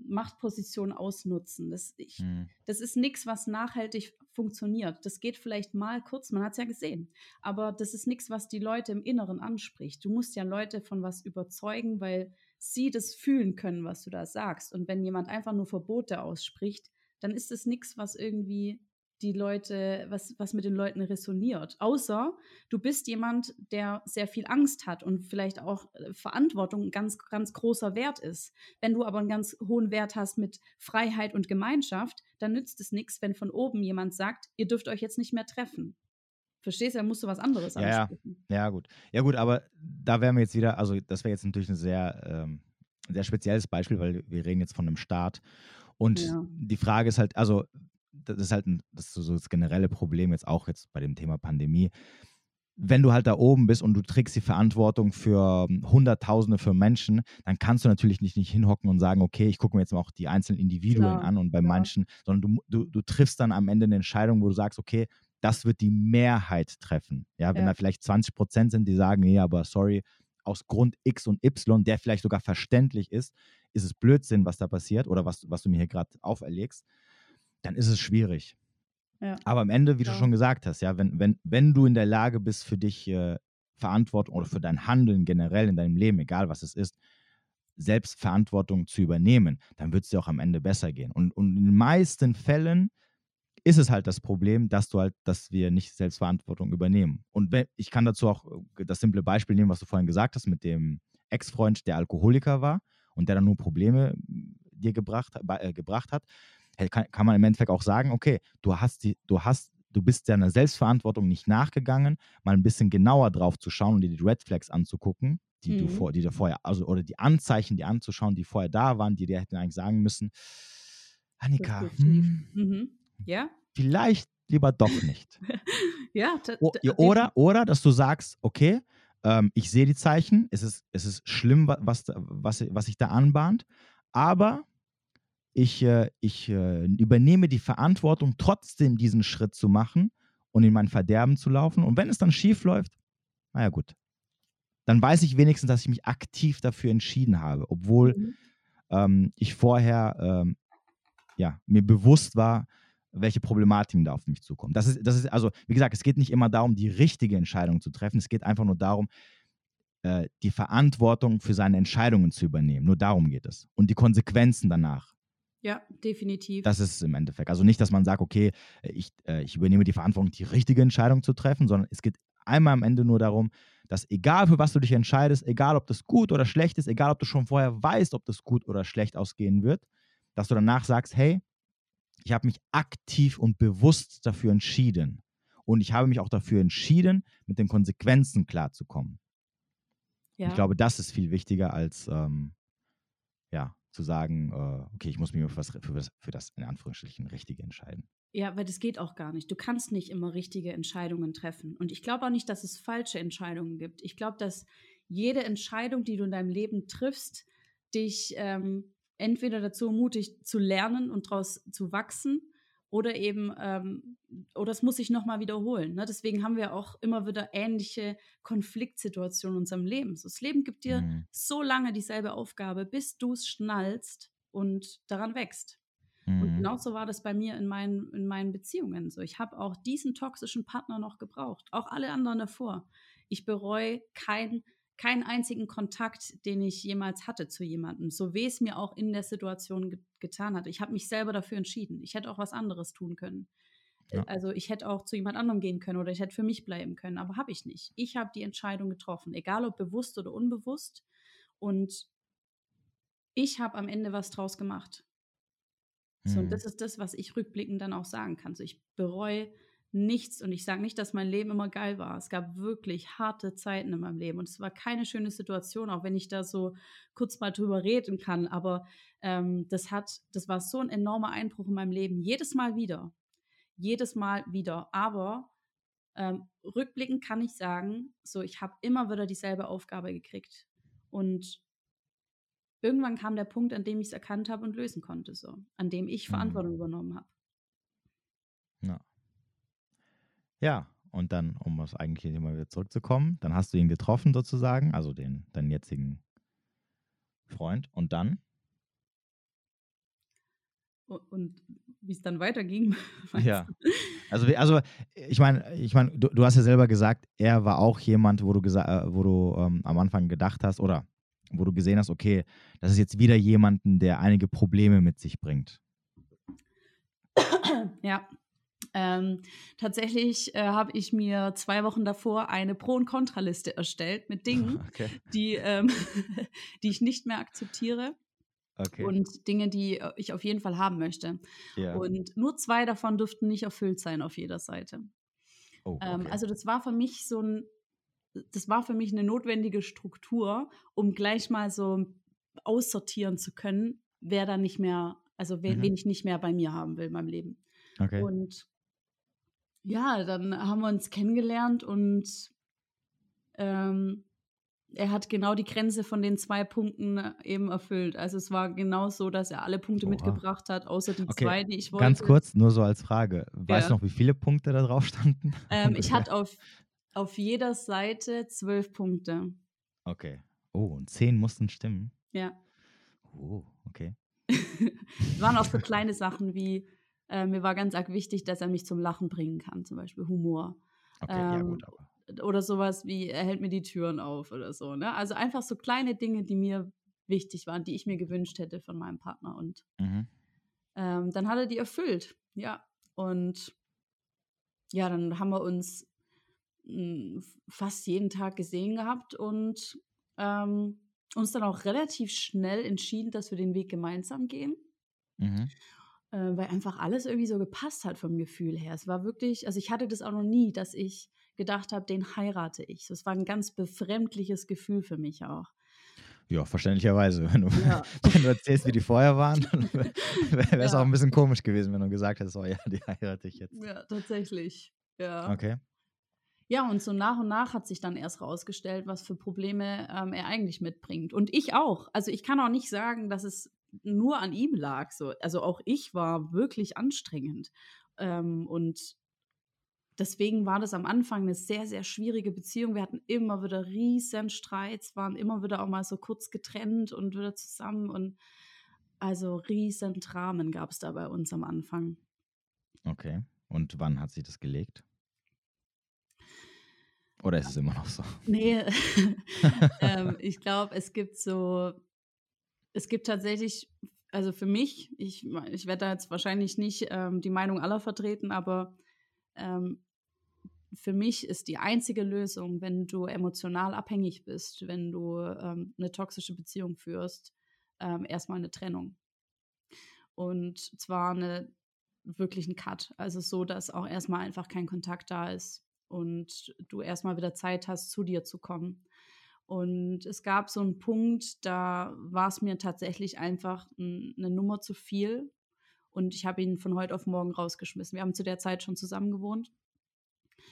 Speaker 2: Machtposition ausnutzen. Das, ich, hm. das ist nichts, was nachhaltig funktioniert. Das geht vielleicht mal kurz, man hat es ja gesehen. Aber das ist nichts, was die Leute im Inneren anspricht. Du musst ja Leute von was überzeugen, weil sie das fühlen können, was du da sagst. Und wenn jemand einfach nur Verbote ausspricht, dann ist es nichts, was irgendwie die Leute, was, was mit den Leuten resoniert. Außer du bist jemand, der sehr viel Angst hat und vielleicht auch äh, Verantwortung ein ganz, ganz großer Wert ist. Wenn du aber einen ganz hohen Wert hast mit Freiheit und Gemeinschaft, dann nützt es nichts, wenn von oben jemand sagt, ihr dürft euch jetzt nicht mehr treffen. Verstehst du, dann musst du was anderes
Speaker 1: ja, ansprechen. Ja. ja, gut. Ja, gut, aber da wären wir jetzt wieder, also das wäre jetzt natürlich ein sehr, ähm, sehr spezielles Beispiel, weil wir reden jetzt von einem Staat. Und ja. die Frage ist halt, also das ist halt ein, das, ist so das generelle Problem jetzt auch jetzt bei dem Thema Pandemie. Wenn du halt da oben bist und du trägst die Verantwortung für hm, Hunderttausende für Menschen, dann kannst du natürlich nicht, nicht hinhocken und sagen, okay, ich gucke mir jetzt mal auch die einzelnen Individuen klar, an und bei klar. manchen, sondern du, du, du triffst dann am Ende eine Entscheidung, wo du sagst, okay, das wird die Mehrheit treffen. Ja, wenn ja. da vielleicht 20 Prozent sind, die sagen, nee, aber sorry, aus Grund X und Y, der vielleicht sogar verständlich ist, ist es Blödsinn, was da passiert oder was, was du mir hier gerade auferlegst dann ist es schwierig. Ja. Aber am Ende, wie ja. du schon gesagt hast, ja, wenn, wenn, wenn du in der Lage bist, für dich äh, Verantwortung oder für dein Handeln generell in deinem Leben, egal was es ist, selbst Verantwortung zu übernehmen, dann wird es dir auch am Ende besser gehen. Und, und in den meisten Fällen ist es halt das Problem, dass du halt, dass wir nicht Selbstverantwortung übernehmen. Und wenn, ich kann dazu auch äh, das simple Beispiel nehmen, was du vorhin gesagt hast, mit dem Ex-Freund, der Alkoholiker war und der dann nur Probleme dir gebracht, äh, gebracht hat kann, kann man im Endeffekt auch sagen, okay, du hast die, du hast, du bist deiner Selbstverantwortung nicht nachgegangen, mal ein bisschen genauer drauf zu schauen und dir die Red Flags anzugucken, die mhm. du vor, die du vorher, also oder die Anzeichen, die anzuschauen, die vorher da waren, die dir hätten eigentlich sagen müssen, Annika, hm, mhm. ja? vielleicht lieber doch nicht.
Speaker 2: ja,
Speaker 1: oder, oder dass du sagst, okay, ähm, ich sehe die Zeichen, es ist, es ist schlimm, was, was, was sich da anbahnt, aber ich, äh, ich äh, übernehme die Verantwortung, trotzdem diesen Schritt zu machen und in mein Verderben zu laufen. Und wenn es dann schief läuft, naja gut, dann weiß ich wenigstens, dass ich mich aktiv dafür entschieden habe, obwohl mhm. ähm, ich vorher ähm, ja, mir bewusst war, welche Problematiken da auf mich zukommen. Das ist, das ist, also, wie gesagt, es geht nicht immer darum, die richtige Entscheidung zu treffen. Es geht einfach nur darum, äh, die Verantwortung für seine Entscheidungen zu übernehmen. Nur darum geht es. Und die Konsequenzen danach
Speaker 2: ja, definitiv.
Speaker 1: Das ist es im Endeffekt. Also nicht, dass man sagt, okay, ich, äh, ich übernehme die Verantwortung, die richtige Entscheidung zu treffen, sondern es geht einmal am Ende nur darum, dass egal für was du dich entscheidest, egal ob das gut oder schlecht ist, egal ob du schon vorher weißt, ob das gut oder schlecht ausgehen wird, dass du danach sagst, hey, ich habe mich aktiv und bewusst dafür entschieden. Und ich habe mich auch dafür entschieden, mit den Konsequenzen klarzukommen. Ja. Ich glaube, das ist viel wichtiger als ähm, ja, zu sagen, äh, okay, ich muss mich für, was, für, das, für das in Anführungsstrichen Richtige entscheiden.
Speaker 2: Ja, weil das geht auch gar nicht. Du kannst nicht immer richtige Entscheidungen treffen. Und ich glaube auch nicht, dass es falsche Entscheidungen gibt. Ich glaube, dass jede Entscheidung, die du in deinem Leben triffst, dich ähm, entweder dazu ermutigt, zu lernen und daraus zu wachsen oder eben, ähm, oder es muss sich nochmal wiederholen. Ne? Deswegen haben wir auch immer wieder ähnliche Konfliktsituationen in unserem Leben. So, das Leben gibt dir mhm. so lange dieselbe Aufgabe, bis du es schnallst und daran wächst. Mhm. Und genauso war das bei mir in meinen, in meinen Beziehungen. So, ich habe auch diesen toxischen Partner noch gebraucht, auch alle anderen davor. Ich bereue kein keinen einzigen Kontakt, den ich jemals hatte zu jemandem, so weh es mir auch in der Situation ge getan hat. Ich habe mich selber dafür entschieden. Ich hätte auch was anderes tun können. Ja. Also ich hätte auch zu jemand anderem gehen können oder ich hätte für mich bleiben können, aber habe ich nicht. Ich habe die Entscheidung getroffen, egal ob bewusst oder unbewusst. Und ich habe am Ende was draus gemacht. So, und mhm. das ist das, was ich rückblickend dann auch sagen kann. So, ich bereue nichts. Und ich sage nicht, dass mein Leben immer geil war. Es gab wirklich harte Zeiten in meinem Leben und es war keine schöne Situation, auch wenn ich da so kurz mal drüber reden kann. Aber ähm, das hat, das war so ein enormer Einbruch in meinem Leben. Jedes Mal wieder. Jedes Mal wieder. Aber ähm, rückblickend kann ich sagen, so ich habe immer wieder dieselbe Aufgabe gekriegt. Und irgendwann kam der Punkt, an dem ich es erkannt habe und lösen konnte, so, an dem ich mhm. Verantwortung übernommen habe.
Speaker 1: Ja. Ja, und dann, um aufs eigentliche Thema wieder zurückzukommen, dann hast du ihn getroffen sozusagen, also den, deinen jetzigen Freund. Und dann?
Speaker 2: Und wie es dann weiterging.
Speaker 1: Ja. Also, also ich meine, ich mein, du, du, hast ja selber gesagt, er war auch jemand, wo du, äh, wo du ähm, am Anfang gedacht hast, oder wo du gesehen hast, okay, das ist jetzt wieder jemanden, der einige Probleme mit sich bringt.
Speaker 2: Ja, ähm, tatsächlich äh, habe ich mir zwei Wochen davor eine Pro- und Kontraliste erstellt mit Dingen, okay. die, ähm, die ich nicht mehr akzeptiere. Okay. Und Dinge, die äh, ich auf jeden Fall haben möchte. Ja. Und nur zwei davon durften nicht erfüllt sein auf jeder Seite. Oh, ähm, okay. ähm, also das war für mich so ein, das war für mich eine notwendige Struktur, um gleich mal so aussortieren zu können, wer da nicht mehr, also wen, mhm. wen ich nicht mehr bei mir haben will in meinem Leben. Okay. Und ja, dann haben wir uns kennengelernt und ähm, er hat genau die Grenze von den zwei Punkten äh, eben erfüllt. Also es war genau so, dass er alle Punkte Oha. mitgebracht hat, außer die okay. zwei, die ich wollte.
Speaker 1: Ganz kurz, nur so als Frage. Weißt du noch, wie viele Punkte da drauf standen?
Speaker 2: Ähm, ich hatte auf, auf jeder Seite zwölf Punkte.
Speaker 1: Okay. Oh, und zehn mussten stimmen?
Speaker 2: Ja.
Speaker 1: Oh, okay.
Speaker 2: es waren auch so kleine Sachen wie, äh, mir war ganz arg wichtig, dass er mich zum Lachen bringen kann, zum Beispiel Humor. Okay, ähm, ja gut, aber. Oder sowas wie, er hält mir die Türen auf oder so. Ne? Also einfach so kleine Dinge, die mir wichtig waren, die ich mir gewünscht hätte von meinem Partner. Und mhm. ähm, dann hat er die erfüllt. Ja. Und ja, dann haben wir uns mh, hm, fast jeden Tag gesehen gehabt und ähm, uns dann auch relativ schnell entschieden, dass wir den Weg gemeinsam gehen. Mhm äh, weil einfach alles irgendwie so gepasst hat vom Gefühl her. Es war wirklich, also ich hatte das auch noch nie, dass ich gedacht habe, den heirate ich. Das war ein ganz befremdliches Gefühl für mich auch.
Speaker 1: Ja, verständlicherweise. Wenn du, ja. wenn du erzählst, wie die vorher waren, wäre es ja. auch ein bisschen komisch gewesen, wenn du gesagt hättest, oh ja, die heirate ich jetzt.
Speaker 2: Ja, tatsächlich. Ja.
Speaker 1: Okay.
Speaker 2: Ja, und so nach und nach hat sich dann erst rausgestellt, was für Probleme ähm, er eigentlich mitbringt. Und ich auch. Also ich kann auch nicht sagen, dass es nur an ihm lag. So. Also auch ich war wirklich anstrengend. Ähm, und deswegen war das am Anfang eine sehr, sehr schwierige Beziehung. Wir hatten immer wieder riesen Streits, waren immer wieder auch mal so kurz getrennt und wieder zusammen. Und also riesen Dramen gab es da bei uns am Anfang.
Speaker 1: Okay. Und wann hat sich das gelegt? Oder ist es immer noch so?
Speaker 2: Nee, ähm, ich glaube, es gibt so es gibt tatsächlich, also für mich, ich, ich werde da jetzt wahrscheinlich nicht ähm, die Meinung aller vertreten, aber ähm, für mich ist die einzige Lösung, wenn du emotional abhängig bist, wenn du ähm, eine toxische Beziehung führst, ähm, erstmal eine Trennung. Und zwar eine wirklich ein Cut. Also so, dass auch erstmal einfach kein Kontakt da ist und du erstmal wieder Zeit hast, zu dir zu kommen. Und es gab so einen Punkt, da war es mir tatsächlich einfach eine Nummer zu viel. Und ich habe ihn von heute auf morgen rausgeschmissen. Wir haben zu der Zeit schon zusammen gewohnt.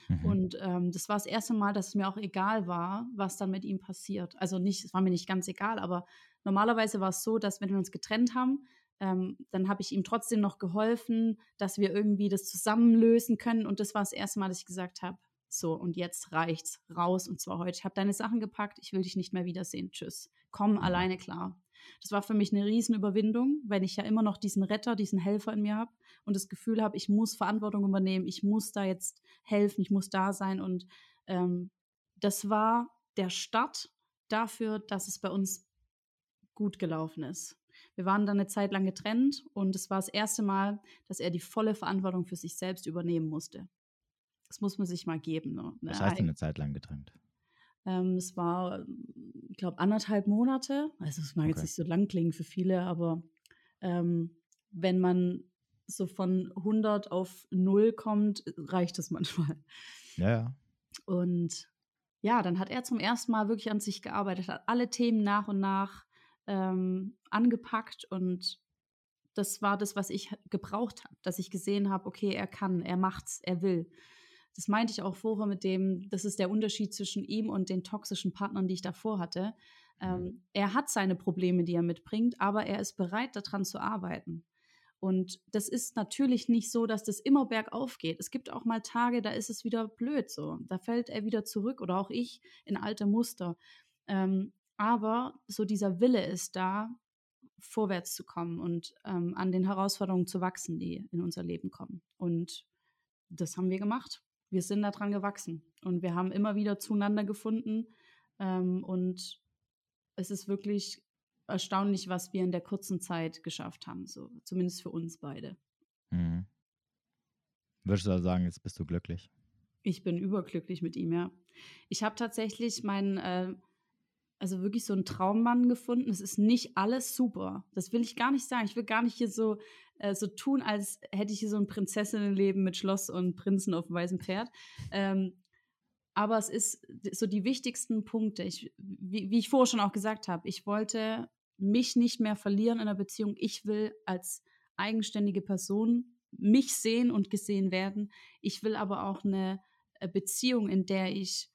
Speaker 2: Mhm. Und ähm, das war das erste Mal, dass es mir auch egal war, was dann mit ihm passiert. Also nicht, es war mir nicht ganz egal, aber normalerweise war es so, dass wenn wir uns getrennt haben, ähm, dann habe ich ihm trotzdem noch geholfen, dass wir irgendwie das zusammenlösen können. Und das war das erste Mal, dass ich gesagt habe, so, und jetzt reicht's raus. Und zwar heute. Ich habe deine Sachen gepackt, ich will dich nicht mehr wiedersehen. Tschüss. Komm mhm. alleine klar. Das war für mich eine Riesenüberwindung, weil ich ja immer noch diesen Retter, diesen Helfer in mir habe und das Gefühl habe, ich muss Verantwortung übernehmen, ich muss da jetzt helfen, ich muss da sein. Und ähm, das war der Start dafür, dass es bei uns gut gelaufen ist. Wir waren dann eine Zeit lang getrennt und es war das erste Mal, dass er die volle Verantwortung für sich selbst übernehmen musste. Das muss man sich mal geben. Ne?
Speaker 1: Was heißt denn eine Zeit lang getrennt?
Speaker 2: Ähm, es war, ich glaube, anderthalb Monate. Also es mag okay. jetzt nicht so lang klingen für viele, aber ähm, wenn man so von 100 auf 0 kommt, reicht das manchmal.
Speaker 1: Ja, ja.
Speaker 2: Und ja, dann hat er zum ersten Mal wirklich an sich gearbeitet, hat alle Themen nach und nach ähm, angepackt und das war das, was ich gebraucht habe, dass ich gesehen habe, okay, er kann, er macht's, er will. Das meinte ich auch vorher mit dem, das ist der Unterschied zwischen ihm und den toxischen Partnern, die ich davor hatte. Ähm, mhm. er hat seine Probleme, die er mitbringt, aber er ist bereit, daran zu arbeiten. Und das ist natürlich nicht so, dass das immer bergauf geht. Es gibt auch mal Tage, da ist es wieder blöd so. Da fällt er wieder zurück oder auch ich in alte Muster. Ähm, aber so dieser Wille ist da, vorwärts zu kommen und ähm, an den Herausforderungen zu wachsen, die in unser Leben kommen. Und das haben wir gemacht. Wir sind daran gewachsen und wir haben immer wieder zueinander gefunden. Ähm, und es ist wirklich erstaunlich, was wir in der kurzen Zeit geschafft haben, so zumindest für uns beide.
Speaker 1: Mhm. Würdest du also sagen, jetzt bist du glücklich?
Speaker 2: Ich bin überglücklich mit ihm, ja. Ich habe tatsächlich meinen äh, also wirklich so einen Traummann gefunden. Es ist nicht alles super. Das will ich gar nicht sagen. Ich will gar nicht hier so, äh, so tun, als hätte ich hier so ein Prinzessinnenleben mit Schloss und Prinzen auf dem weißen Pferd. Ähm, aber es ist so die wichtigsten Punkte. Ich, wie, wie ich vorher schon auch gesagt habe, ich wollte mich nicht mehr verlieren in einer Beziehung. Ich will als eigenständige Person mich sehen und gesehen werden. Ich will aber auch eine äh, Beziehung, in der ich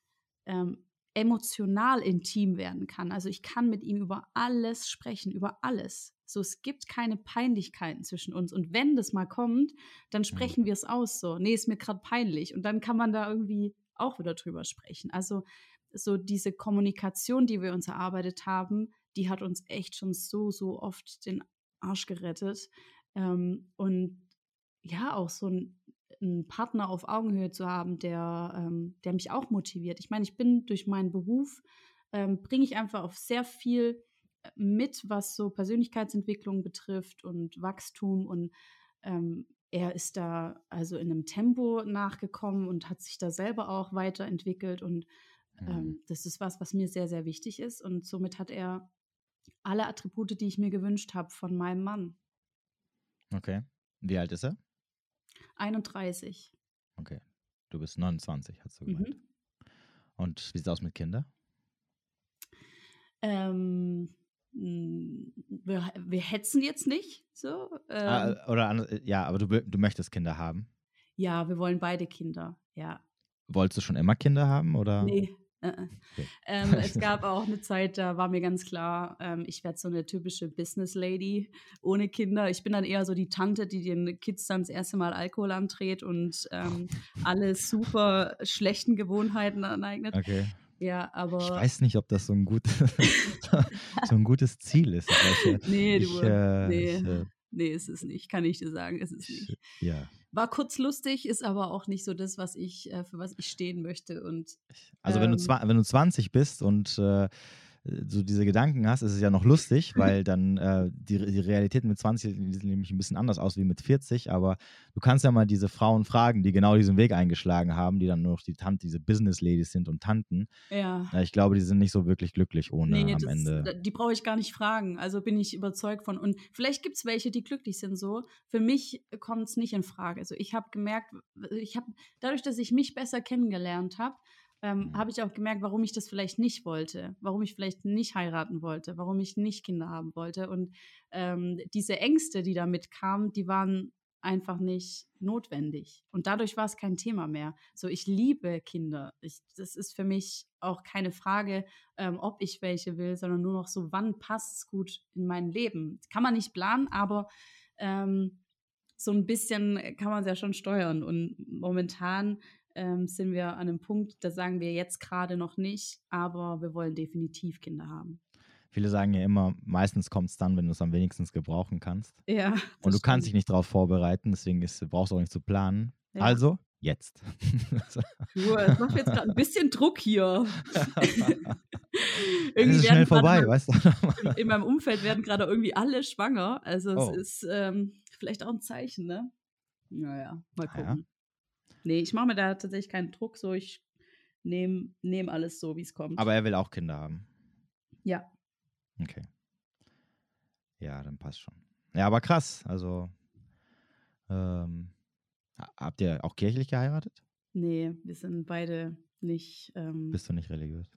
Speaker 2: ähm, emotional intim werden kann. Also ich kann mit ihm über alles sprechen, über alles. So, es gibt keine Peinlichkeiten zwischen uns. Und wenn das mal kommt, dann mhm. sprechen wir es aus so. Nee, ist mir gerade peinlich. Und dann kann man da irgendwie auch wieder drüber sprechen. Also so diese Kommunikation, die wir uns erarbeitet haben, die hat uns echt schon so, so oft den Arsch gerettet. Ähm, und ja, auch so ein einen Partner auf Augenhöhe zu haben, der, ähm, der mich auch motiviert. Ich meine, ich bin durch meinen Beruf, ähm, bringe ich einfach auf sehr viel äh, mit, was so Persönlichkeitsentwicklung betrifft und Wachstum und ähm, er ist da also in einem Tempo nachgekommen und hat sich da selber auch weiterentwickelt und ähm, mhm. das ist was, was mir sehr, sehr wichtig ist und somit hat er alle Attribute, die ich mir gewünscht habe von meinem Mann.
Speaker 1: Okay. Wie alt ist er?
Speaker 2: 31.
Speaker 1: Okay. Du bist 29, hast du gemeint. Mhm. Und wie sieht es aus mit Kindern?
Speaker 2: Ähm, wir, wir hetzen jetzt nicht so.
Speaker 1: Ah,
Speaker 2: ähm,
Speaker 1: ah, oder ja, aber du, du möchtest Kinder haben?
Speaker 2: Ja, wir wollen beide Kinder, ja.
Speaker 1: Wolltest du schon immer Kinder haben oder?
Speaker 2: Nee. Okay. Ähm, es gab auch eine Zeit, da war mir ganz klar, ähm, ich werde so eine typische Business Lady ohne Kinder. Ich bin dann eher so die Tante, die den Kids dann das erste Mal Alkohol andreht und ähm, alle super schlechten Gewohnheiten aneignet.
Speaker 1: Okay.
Speaker 2: Ja, aber.
Speaker 1: Ich weiß nicht, ob das so ein, gut, so ein gutes Ziel ist.
Speaker 2: Ich, nee, du. äh, nee. Ich, äh, nee, ist es nicht, kann ich dir sagen, ist es nicht.
Speaker 1: Ja.
Speaker 2: War kurz lustig, ist aber auch nicht so das, was ich, äh, für was ich stehen möchte. Und,
Speaker 1: also wenn, du ähm wenn du 20 bist und äh, äh, so diese Gedanken hast, ist es ja noch lustig, weil dann äh, die, die Realität mit 20 sieht nämlich ein bisschen anders aus wie mit 40, aber du kannst ja mal diese Frauen fragen, die genau diesen Weg eingeschlagen haben, die dann nur noch die Tante, diese Business Ladies sind und Tanten.
Speaker 2: Ja.
Speaker 1: ja ich glaube, die sind nicht so wirklich glücklich ohne nee, am
Speaker 2: das,
Speaker 1: Ende.
Speaker 2: Die brauche ich gar nicht fragen, also bin ich überzeugt von. Und vielleicht gibt es welche, die glücklich sind so. Für mich kommt es nicht in Frage. Also ich habe gemerkt, ich habe dadurch, dass ich mich besser kennengelernt habe, ähm, mhm. habe ich auch gemerkt, warum ich das vielleicht nicht wollte, warum ich vielleicht nicht heiraten wollte, warum ich nicht Kinder haben wollte. Und ähm, diese Ängste, die damit kamen, die waren einfach nicht notwendig. Und dadurch war es kein Thema mehr. So, ich liebe Kinder. Ich, das ist für mich auch keine Frage, ähm, ob ich welche will, sondern nur noch so, wann passt es gut in mein Leben. Kann man nicht planen, aber ähm, so ein bisschen kann man es ja schon steuern. Und momentan ähm, sind wir an einem Punkt, da sagen wir jetzt gerade noch nicht, aber wir wollen definitiv Kinder haben.
Speaker 1: Viele sagen ja immer, meistens kommt es dann, wenn du es am wenigsten gebrauchen kannst.
Speaker 2: Ja.
Speaker 1: Und du stimmt. kannst dich nicht darauf vorbereiten, deswegen ist, brauchst du auch nicht zu planen. Ja. Also, jetzt.
Speaker 2: Du, es macht jetzt gerade ein bisschen Druck hier.
Speaker 1: irgendwie ist schnell vorbei, weißt du?
Speaker 2: in meinem Umfeld werden gerade irgendwie alle schwanger. Also oh. es ist ähm, vielleicht auch ein Zeichen, ne? Naja, mal gucken. Nee, ich mache mir da tatsächlich keinen Druck, so ich nehme nehm alles so, wie es kommt.
Speaker 1: Aber er will auch Kinder haben.
Speaker 2: Ja.
Speaker 1: Okay. Ja, dann passt schon. Ja, aber krass. Also, ähm, habt ihr auch kirchlich geheiratet?
Speaker 2: Nee, wir sind beide nicht. Ähm,
Speaker 1: Bist du nicht religiös?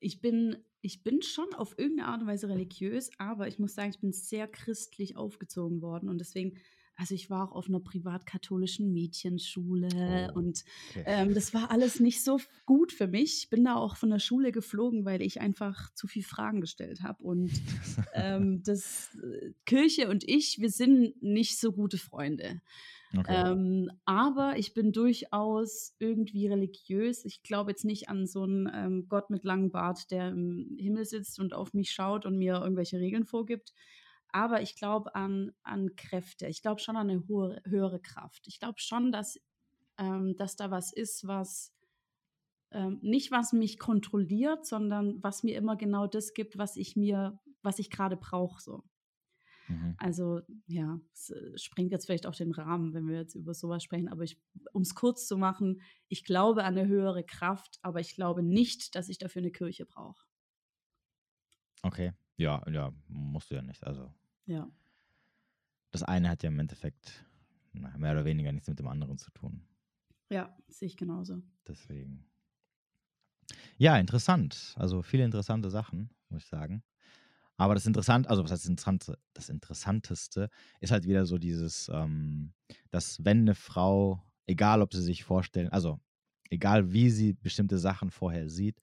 Speaker 2: Ich bin, ich bin schon auf irgendeine Art und Weise religiös, aber ich muss sagen, ich bin sehr christlich aufgezogen worden und deswegen also ich war auch auf einer privatkatholischen Mädchenschule oh, und okay. ähm, das war alles nicht so gut für mich. Ich bin da auch von der Schule geflogen, weil ich einfach zu viel Fragen gestellt habe. Und ähm, das äh, Kirche und ich, wir sind nicht so gute Freunde. Okay. Ähm, aber ich bin durchaus irgendwie religiös. Ich glaube jetzt nicht an so einen ähm, Gott mit langem Bart, der im Himmel sitzt und auf mich schaut und mir irgendwelche Regeln vorgibt. Aber ich glaube an, an Kräfte. Ich glaube schon an eine hohe, höhere Kraft. Ich glaube schon, dass, ähm, dass da was ist, was ähm, nicht was mich kontrolliert, sondern was mir immer genau das gibt, was ich mir, was ich gerade brauche. So. Mhm. Also ja, es äh, sprengt jetzt vielleicht auch den Rahmen, wenn wir jetzt über sowas sprechen. Aber um es kurz zu machen, ich glaube an eine höhere Kraft, aber ich glaube nicht, dass ich dafür eine Kirche brauche.
Speaker 1: Okay, ja, ja, musst du ja nicht. Also
Speaker 2: ja.
Speaker 1: Das eine hat ja im Endeffekt mehr oder weniger nichts mit dem anderen zu tun.
Speaker 2: Ja, sehe ich genauso.
Speaker 1: Deswegen. Ja, interessant. Also viele interessante Sachen, muss ich sagen. Aber das Interessante, also was heißt Interessante? Das Interessanteste ist halt wieder so dieses, ähm, dass wenn eine Frau, egal ob sie sich vorstellen, also egal wie sie bestimmte Sachen vorher sieht,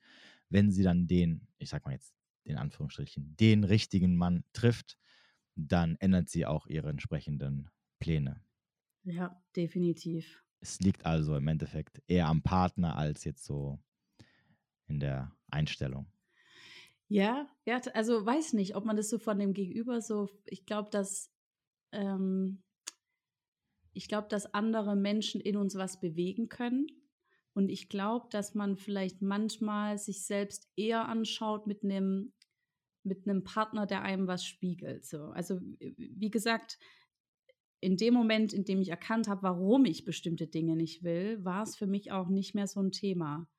Speaker 1: wenn sie dann den, ich sag mal jetzt in Anführungsstrichen, den richtigen Mann trifft, dann ändert sie auch ihre entsprechenden Pläne.
Speaker 2: Ja, definitiv.
Speaker 1: Es liegt also im Endeffekt eher am Partner als jetzt so in der Einstellung.
Speaker 2: Ja, ja, also weiß nicht, ob man das so von dem Gegenüber so, ich glaube, dass ähm, ich glaube, dass andere Menschen in uns was bewegen können. Und ich glaube, dass man vielleicht manchmal sich selbst eher anschaut mit einem mit einem Partner, der einem was spiegelt. So. Also wie gesagt, in dem Moment, in dem ich erkannt habe, warum ich bestimmte Dinge nicht will, war es für mich auch nicht mehr so ein Thema,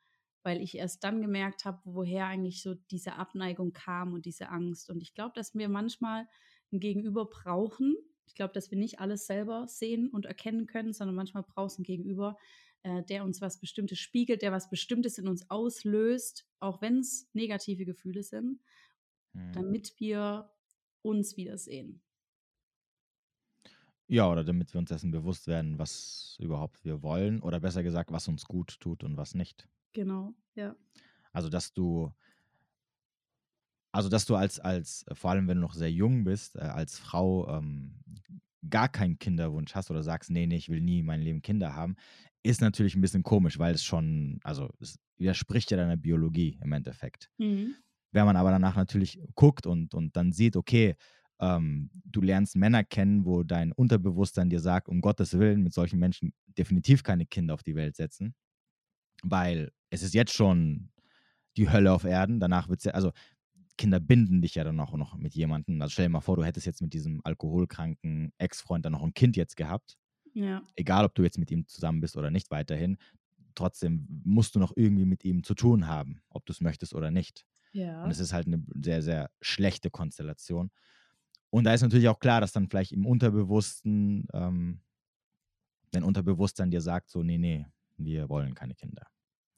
Speaker 2: weil ich erst dann gemerkt habe, woher eigentlich so diese Abneigung kam und diese Angst. Und ich glaube, dass wir manchmal ein Gegenüber brauchen. Ich glaube, dass wir nicht alles selber sehen und erkennen können, sondern manchmal braucht es ein Gegenüber, äh, der uns was Bestimmtes spiegelt, der was Bestimmtes in uns auslöst, auch wenn es negative Gefühle sind mhm. damit wir uns wiedersehen.
Speaker 1: Ja, oder damit wir uns dessen bewusst werden, was überhaupt wir wollen oder besser gesagt, was uns gut tut und was nicht.
Speaker 2: Genau, ja.
Speaker 1: Also, dass du, also dass du als, als, vor allem wenn du noch sehr jung bist, äh, als Frau ähm, gar keinen Kinderwunsch hast oder sagst, nee, nee, ich will nie mein Leben Kinder haben, ist natürlich ein bisschen komisch, weil es schon, also es widerspricht ja deiner Biologie im Endeffekt. Mhm. Wenn man aber danach natürlich guckt und, und dann sieht, okay, ähm, du lernst Männer kennen, wo dein Unterbewusstsein dir sagt, um Gottes Willen, mit solchen Menschen definitiv keine Kinder auf die Welt setzen, weil es ist jetzt schon die Hölle auf Erden. Danach wird es ja, also Kinder binden dich ja dann auch noch mit jemandem. Also stell dir mal vor, du hättest jetzt mit diesem alkoholkranken Ex-Freund dann noch ein Kind jetzt gehabt.
Speaker 2: Ja.
Speaker 1: Egal, ob du jetzt mit ihm zusammen bist oder nicht weiterhin. Trotzdem musst du noch irgendwie mit ihm zu tun haben, ob du es möchtest oder nicht.
Speaker 2: Ja.
Speaker 1: Und es ist halt eine sehr, sehr schlechte Konstellation. Und da ist natürlich auch klar, dass dann vielleicht im Unterbewussten, ähm, dein Unterbewusstsein dir sagt, so, nee, nee, wir wollen keine Kinder.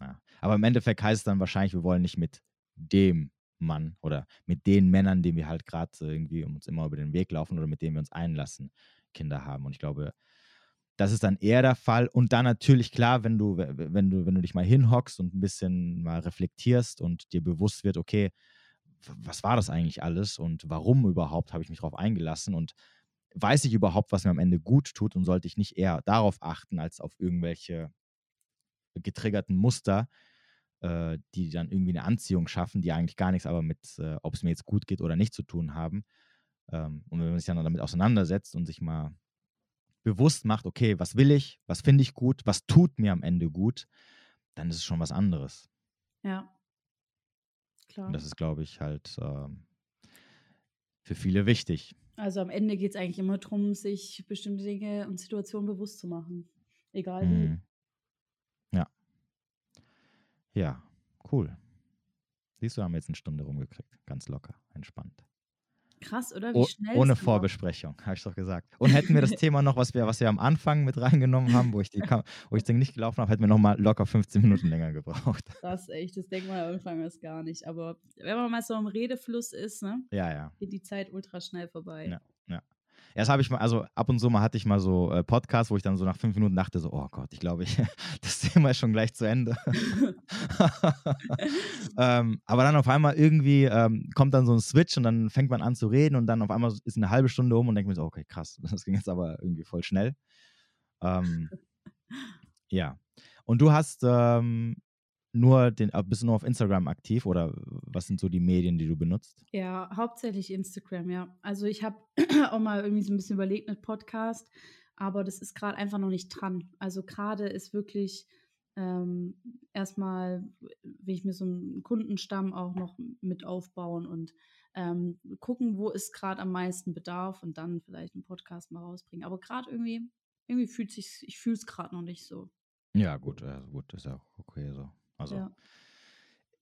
Speaker 1: Ja. Aber im Endeffekt heißt es dann wahrscheinlich, wir wollen nicht mit dem Mann oder mit den Männern, denen wir halt gerade irgendwie uns immer über den Weg laufen oder mit denen wir uns einlassen, Kinder haben. Und ich glaube, das ist dann eher der Fall. Und dann natürlich klar, wenn du, wenn du, wenn du dich mal hinhockst und ein bisschen mal reflektierst und dir bewusst wird, okay, was war das eigentlich alles und warum überhaupt habe ich mich darauf eingelassen und weiß ich überhaupt, was mir am Ende gut tut und sollte ich nicht eher darauf achten, als auf irgendwelche getriggerten Muster, äh, die dann irgendwie eine Anziehung schaffen, die eigentlich gar nichts aber mit, äh, ob es mir jetzt gut geht oder nicht zu tun haben. Ähm, und wenn man sich dann damit auseinandersetzt und sich mal bewusst macht, okay, was will ich, was finde ich gut, was tut mir am Ende gut, dann ist es schon was anderes.
Speaker 2: Ja. Klar.
Speaker 1: Und das ist, glaube ich, halt ähm, für viele wichtig.
Speaker 2: Also am Ende geht es eigentlich immer darum, sich bestimmte Dinge und Situationen bewusst zu machen. Egal wie.
Speaker 1: Mhm. Ja. Ja, cool. Siehst du, haben wir jetzt eine Stunde rumgekriegt. Ganz locker, entspannt.
Speaker 2: Krass, oder? Wie
Speaker 1: Oh,
Speaker 2: schnell
Speaker 1: ohne. Vorbesprechung, habe ich doch gesagt. Und hätten wir das Thema noch, was wir, was wir am Anfang mit reingenommen haben, wo ich, die, wo ich das Ding nicht gelaufen habe, hätten wir noch mal locker 15 Minuten länger gebraucht.
Speaker 2: Krass, echt. Das denkt man am Anfang erst gar nicht. Aber wenn man mal so im Redefluss ist, ne,
Speaker 1: Ja, ja.
Speaker 2: geht die Zeit ultra schnell vorbei.
Speaker 1: Ja. Erst habe ich mal, also ab und zu mal hatte ich mal so äh, Podcasts, wo ich dann so nach fünf Minuten dachte, so, oh Gott, ich glaube, ich, das Thema ist schon gleich zu Ende. ähm, aber dann auf einmal irgendwie ähm, kommt dann so ein Switch und dann fängt man an zu reden und dann auf einmal ist eine halbe Stunde um und denkt mir so, okay, krass, das ging jetzt aber irgendwie voll schnell. Ähm, ja. Und du hast ähm, nur den, äh, bist du nur auf Instagram aktiv oder was sind so die Medien, die du benutzt?
Speaker 2: Ja, hauptsächlich Instagram, ja. Also ich habe auch mal irgendwie so ein bisschen überlegt mit Podcast, aber das ist gerade einfach noch nicht dran. Also gerade ist wirklich ähm, erstmal, will ich mir so einen Kundenstamm auch noch mit aufbauen und ähm, gucken, wo ist gerade am meisten Bedarf und dann vielleicht einen Podcast mal rausbringen. Aber gerade irgendwie, irgendwie fühlt sich, ich fühle es gerade noch nicht so.
Speaker 1: Ja, gut, also gut, ist ja auch okay so. Also
Speaker 2: Ja.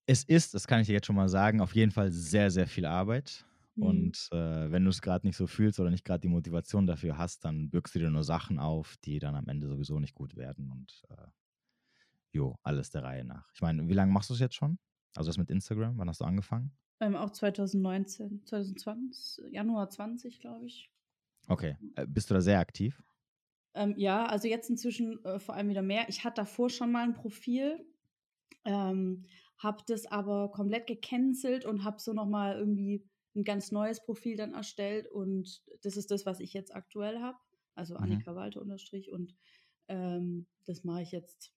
Speaker 1: es ist, das kann ich dir jetzt schon mal sagen, auf jeden Fall sehr, sehr viel Arbeit.
Speaker 2: Mhm.
Speaker 1: Und äh, wenn du es gerade nicht so fühlst oder nicht gerade die Motivation dafür hast, dann bürgst du dir nur Sachen auf, die dann am Ende sowieso nicht gut werden. Und äh, jo, alles der Reihe nach. Ich meine, wie lange machst du es jetzt schon? Also das mit Instagram, wann hast du angefangen?
Speaker 2: Ähm, auch 2019, 2020, Januar 20, glaube ich.
Speaker 1: Okay. Äh, bist du da sehr aktiv?
Speaker 2: Ähm, ja, also jetzt inzwischen äh, vor allem wieder mehr. Ich hatte davor schon mal ein Profil, ähm, habe das aber komplett gecancelt und habe so nochmal irgendwie ein ganz neues Profil dann erstellt und das ist das, was ich jetzt aktuell habe. Also
Speaker 1: Mhm.
Speaker 2: Annika Walter unterstrich und ähm, das mache ich jetzt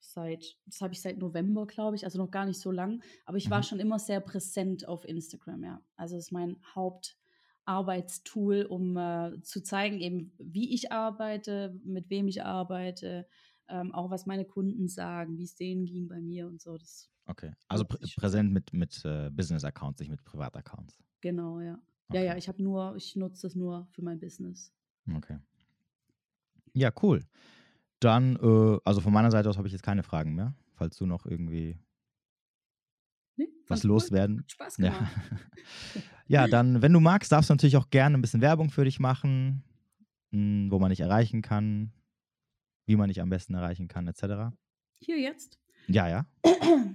Speaker 2: seit, das habe ich seit November, glaube ich, also noch gar nicht so lang, aber ich war
Speaker 1: Mhm.
Speaker 2: schon immer sehr präsent auf Instagram, ja. Also es ist mein Hauptarbeitstool, um äh, zu zeigen, eben wie ich arbeite, mit wem ich arbeite, ähm, auch was meine Kunden sagen, wie es denen ging bei mir und so. Das
Speaker 1: Okay. Also prä präsent mit, mit äh, Business-Accounts, nicht mit Privat-Accounts.
Speaker 2: genau, ja.
Speaker 1: Okay.
Speaker 2: Ja, ja, ich habe nur, ich nutze das nur für mein Business.
Speaker 1: Okay. Ja, cool. Dann, äh, also von meiner Seite aus habe ich jetzt keine Fragen mehr, falls du noch irgendwie
Speaker 2: Nee,
Speaker 1: was
Speaker 2: cool.
Speaker 1: loswerden.
Speaker 2: Hat Spaß
Speaker 1: Ja.
Speaker 2: gemacht.
Speaker 1: ja, dann, wenn du magst, darfst du natürlich auch gerne ein bisschen Werbung für dich machen, mh, wo man dich erreichen kann, wie man dich am besten erreichen kann, etc.
Speaker 2: Hier jetzt.
Speaker 1: Ja, ja.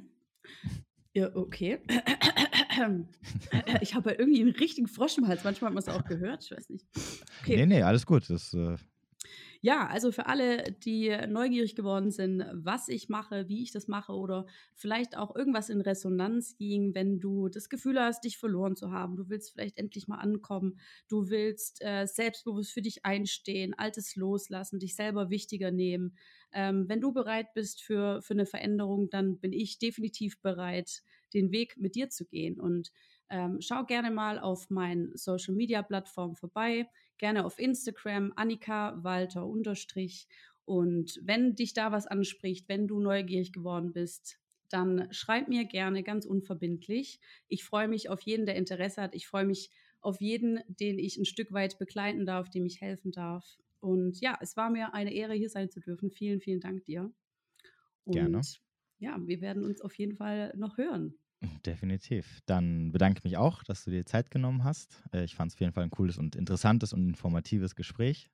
Speaker 2: Ja, okay. Ich habe ja irgendwie einen richtigen Frosch im Hals. Manchmal hat man es auch gehört. Ich weiß nicht. Okay.
Speaker 1: Nee, nee, alles gut. Das, äh,
Speaker 2: Ja, also für alle, die neugierig geworden sind, was ich mache, wie ich das mache oder vielleicht auch irgendwas in Resonanz ging, wenn du das Gefühl hast, dich verloren zu haben, du willst vielleicht endlich mal ankommen, du willst äh, selbstbewusst für dich einstehen, Altes loslassen, dich selber wichtiger nehmen. Ähm, wenn du bereit bist für, für eine Veränderung, dann bin ich definitiv bereit, den Weg mit dir zu gehen. Und ähm, schau gerne mal auf meinen Social Media Plattformen vorbei gerne auf Instagram, Annika Walter unterstrich. Und wenn dich da was anspricht, wenn du neugierig geworden bist, dann schreib mir gerne ganz unverbindlich. Ich freue mich auf jeden, der Interesse hat. Ich freue mich auf jeden, den ich ein Stück weit begleiten darf, dem ich helfen darf. Und ja, es war mir eine Ehre, hier sein zu dürfen. Vielen, vielen Dank dir. Und
Speaker 1: Gerne.
Speaker 2: ja, wir werden uns auf jeden Fall noch hören.
Speaker 1: Definitiv. Dann bedanke ich mich auch, dass du dir Zeit genommen hast. Äh, ich fand es auf jeden Fall ein cooles und interessantes und informatives Gespräch.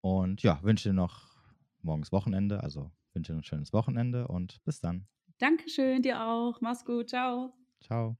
Speaker 1: Und ja, wünsche dir noch morgens Wochenende, also wünsche dir ein schönes Wochenende und bis dann.
Speaker 2: Dankeschön, dir auch. Mach's gut. Ciao.
Speaker 1: Ciao.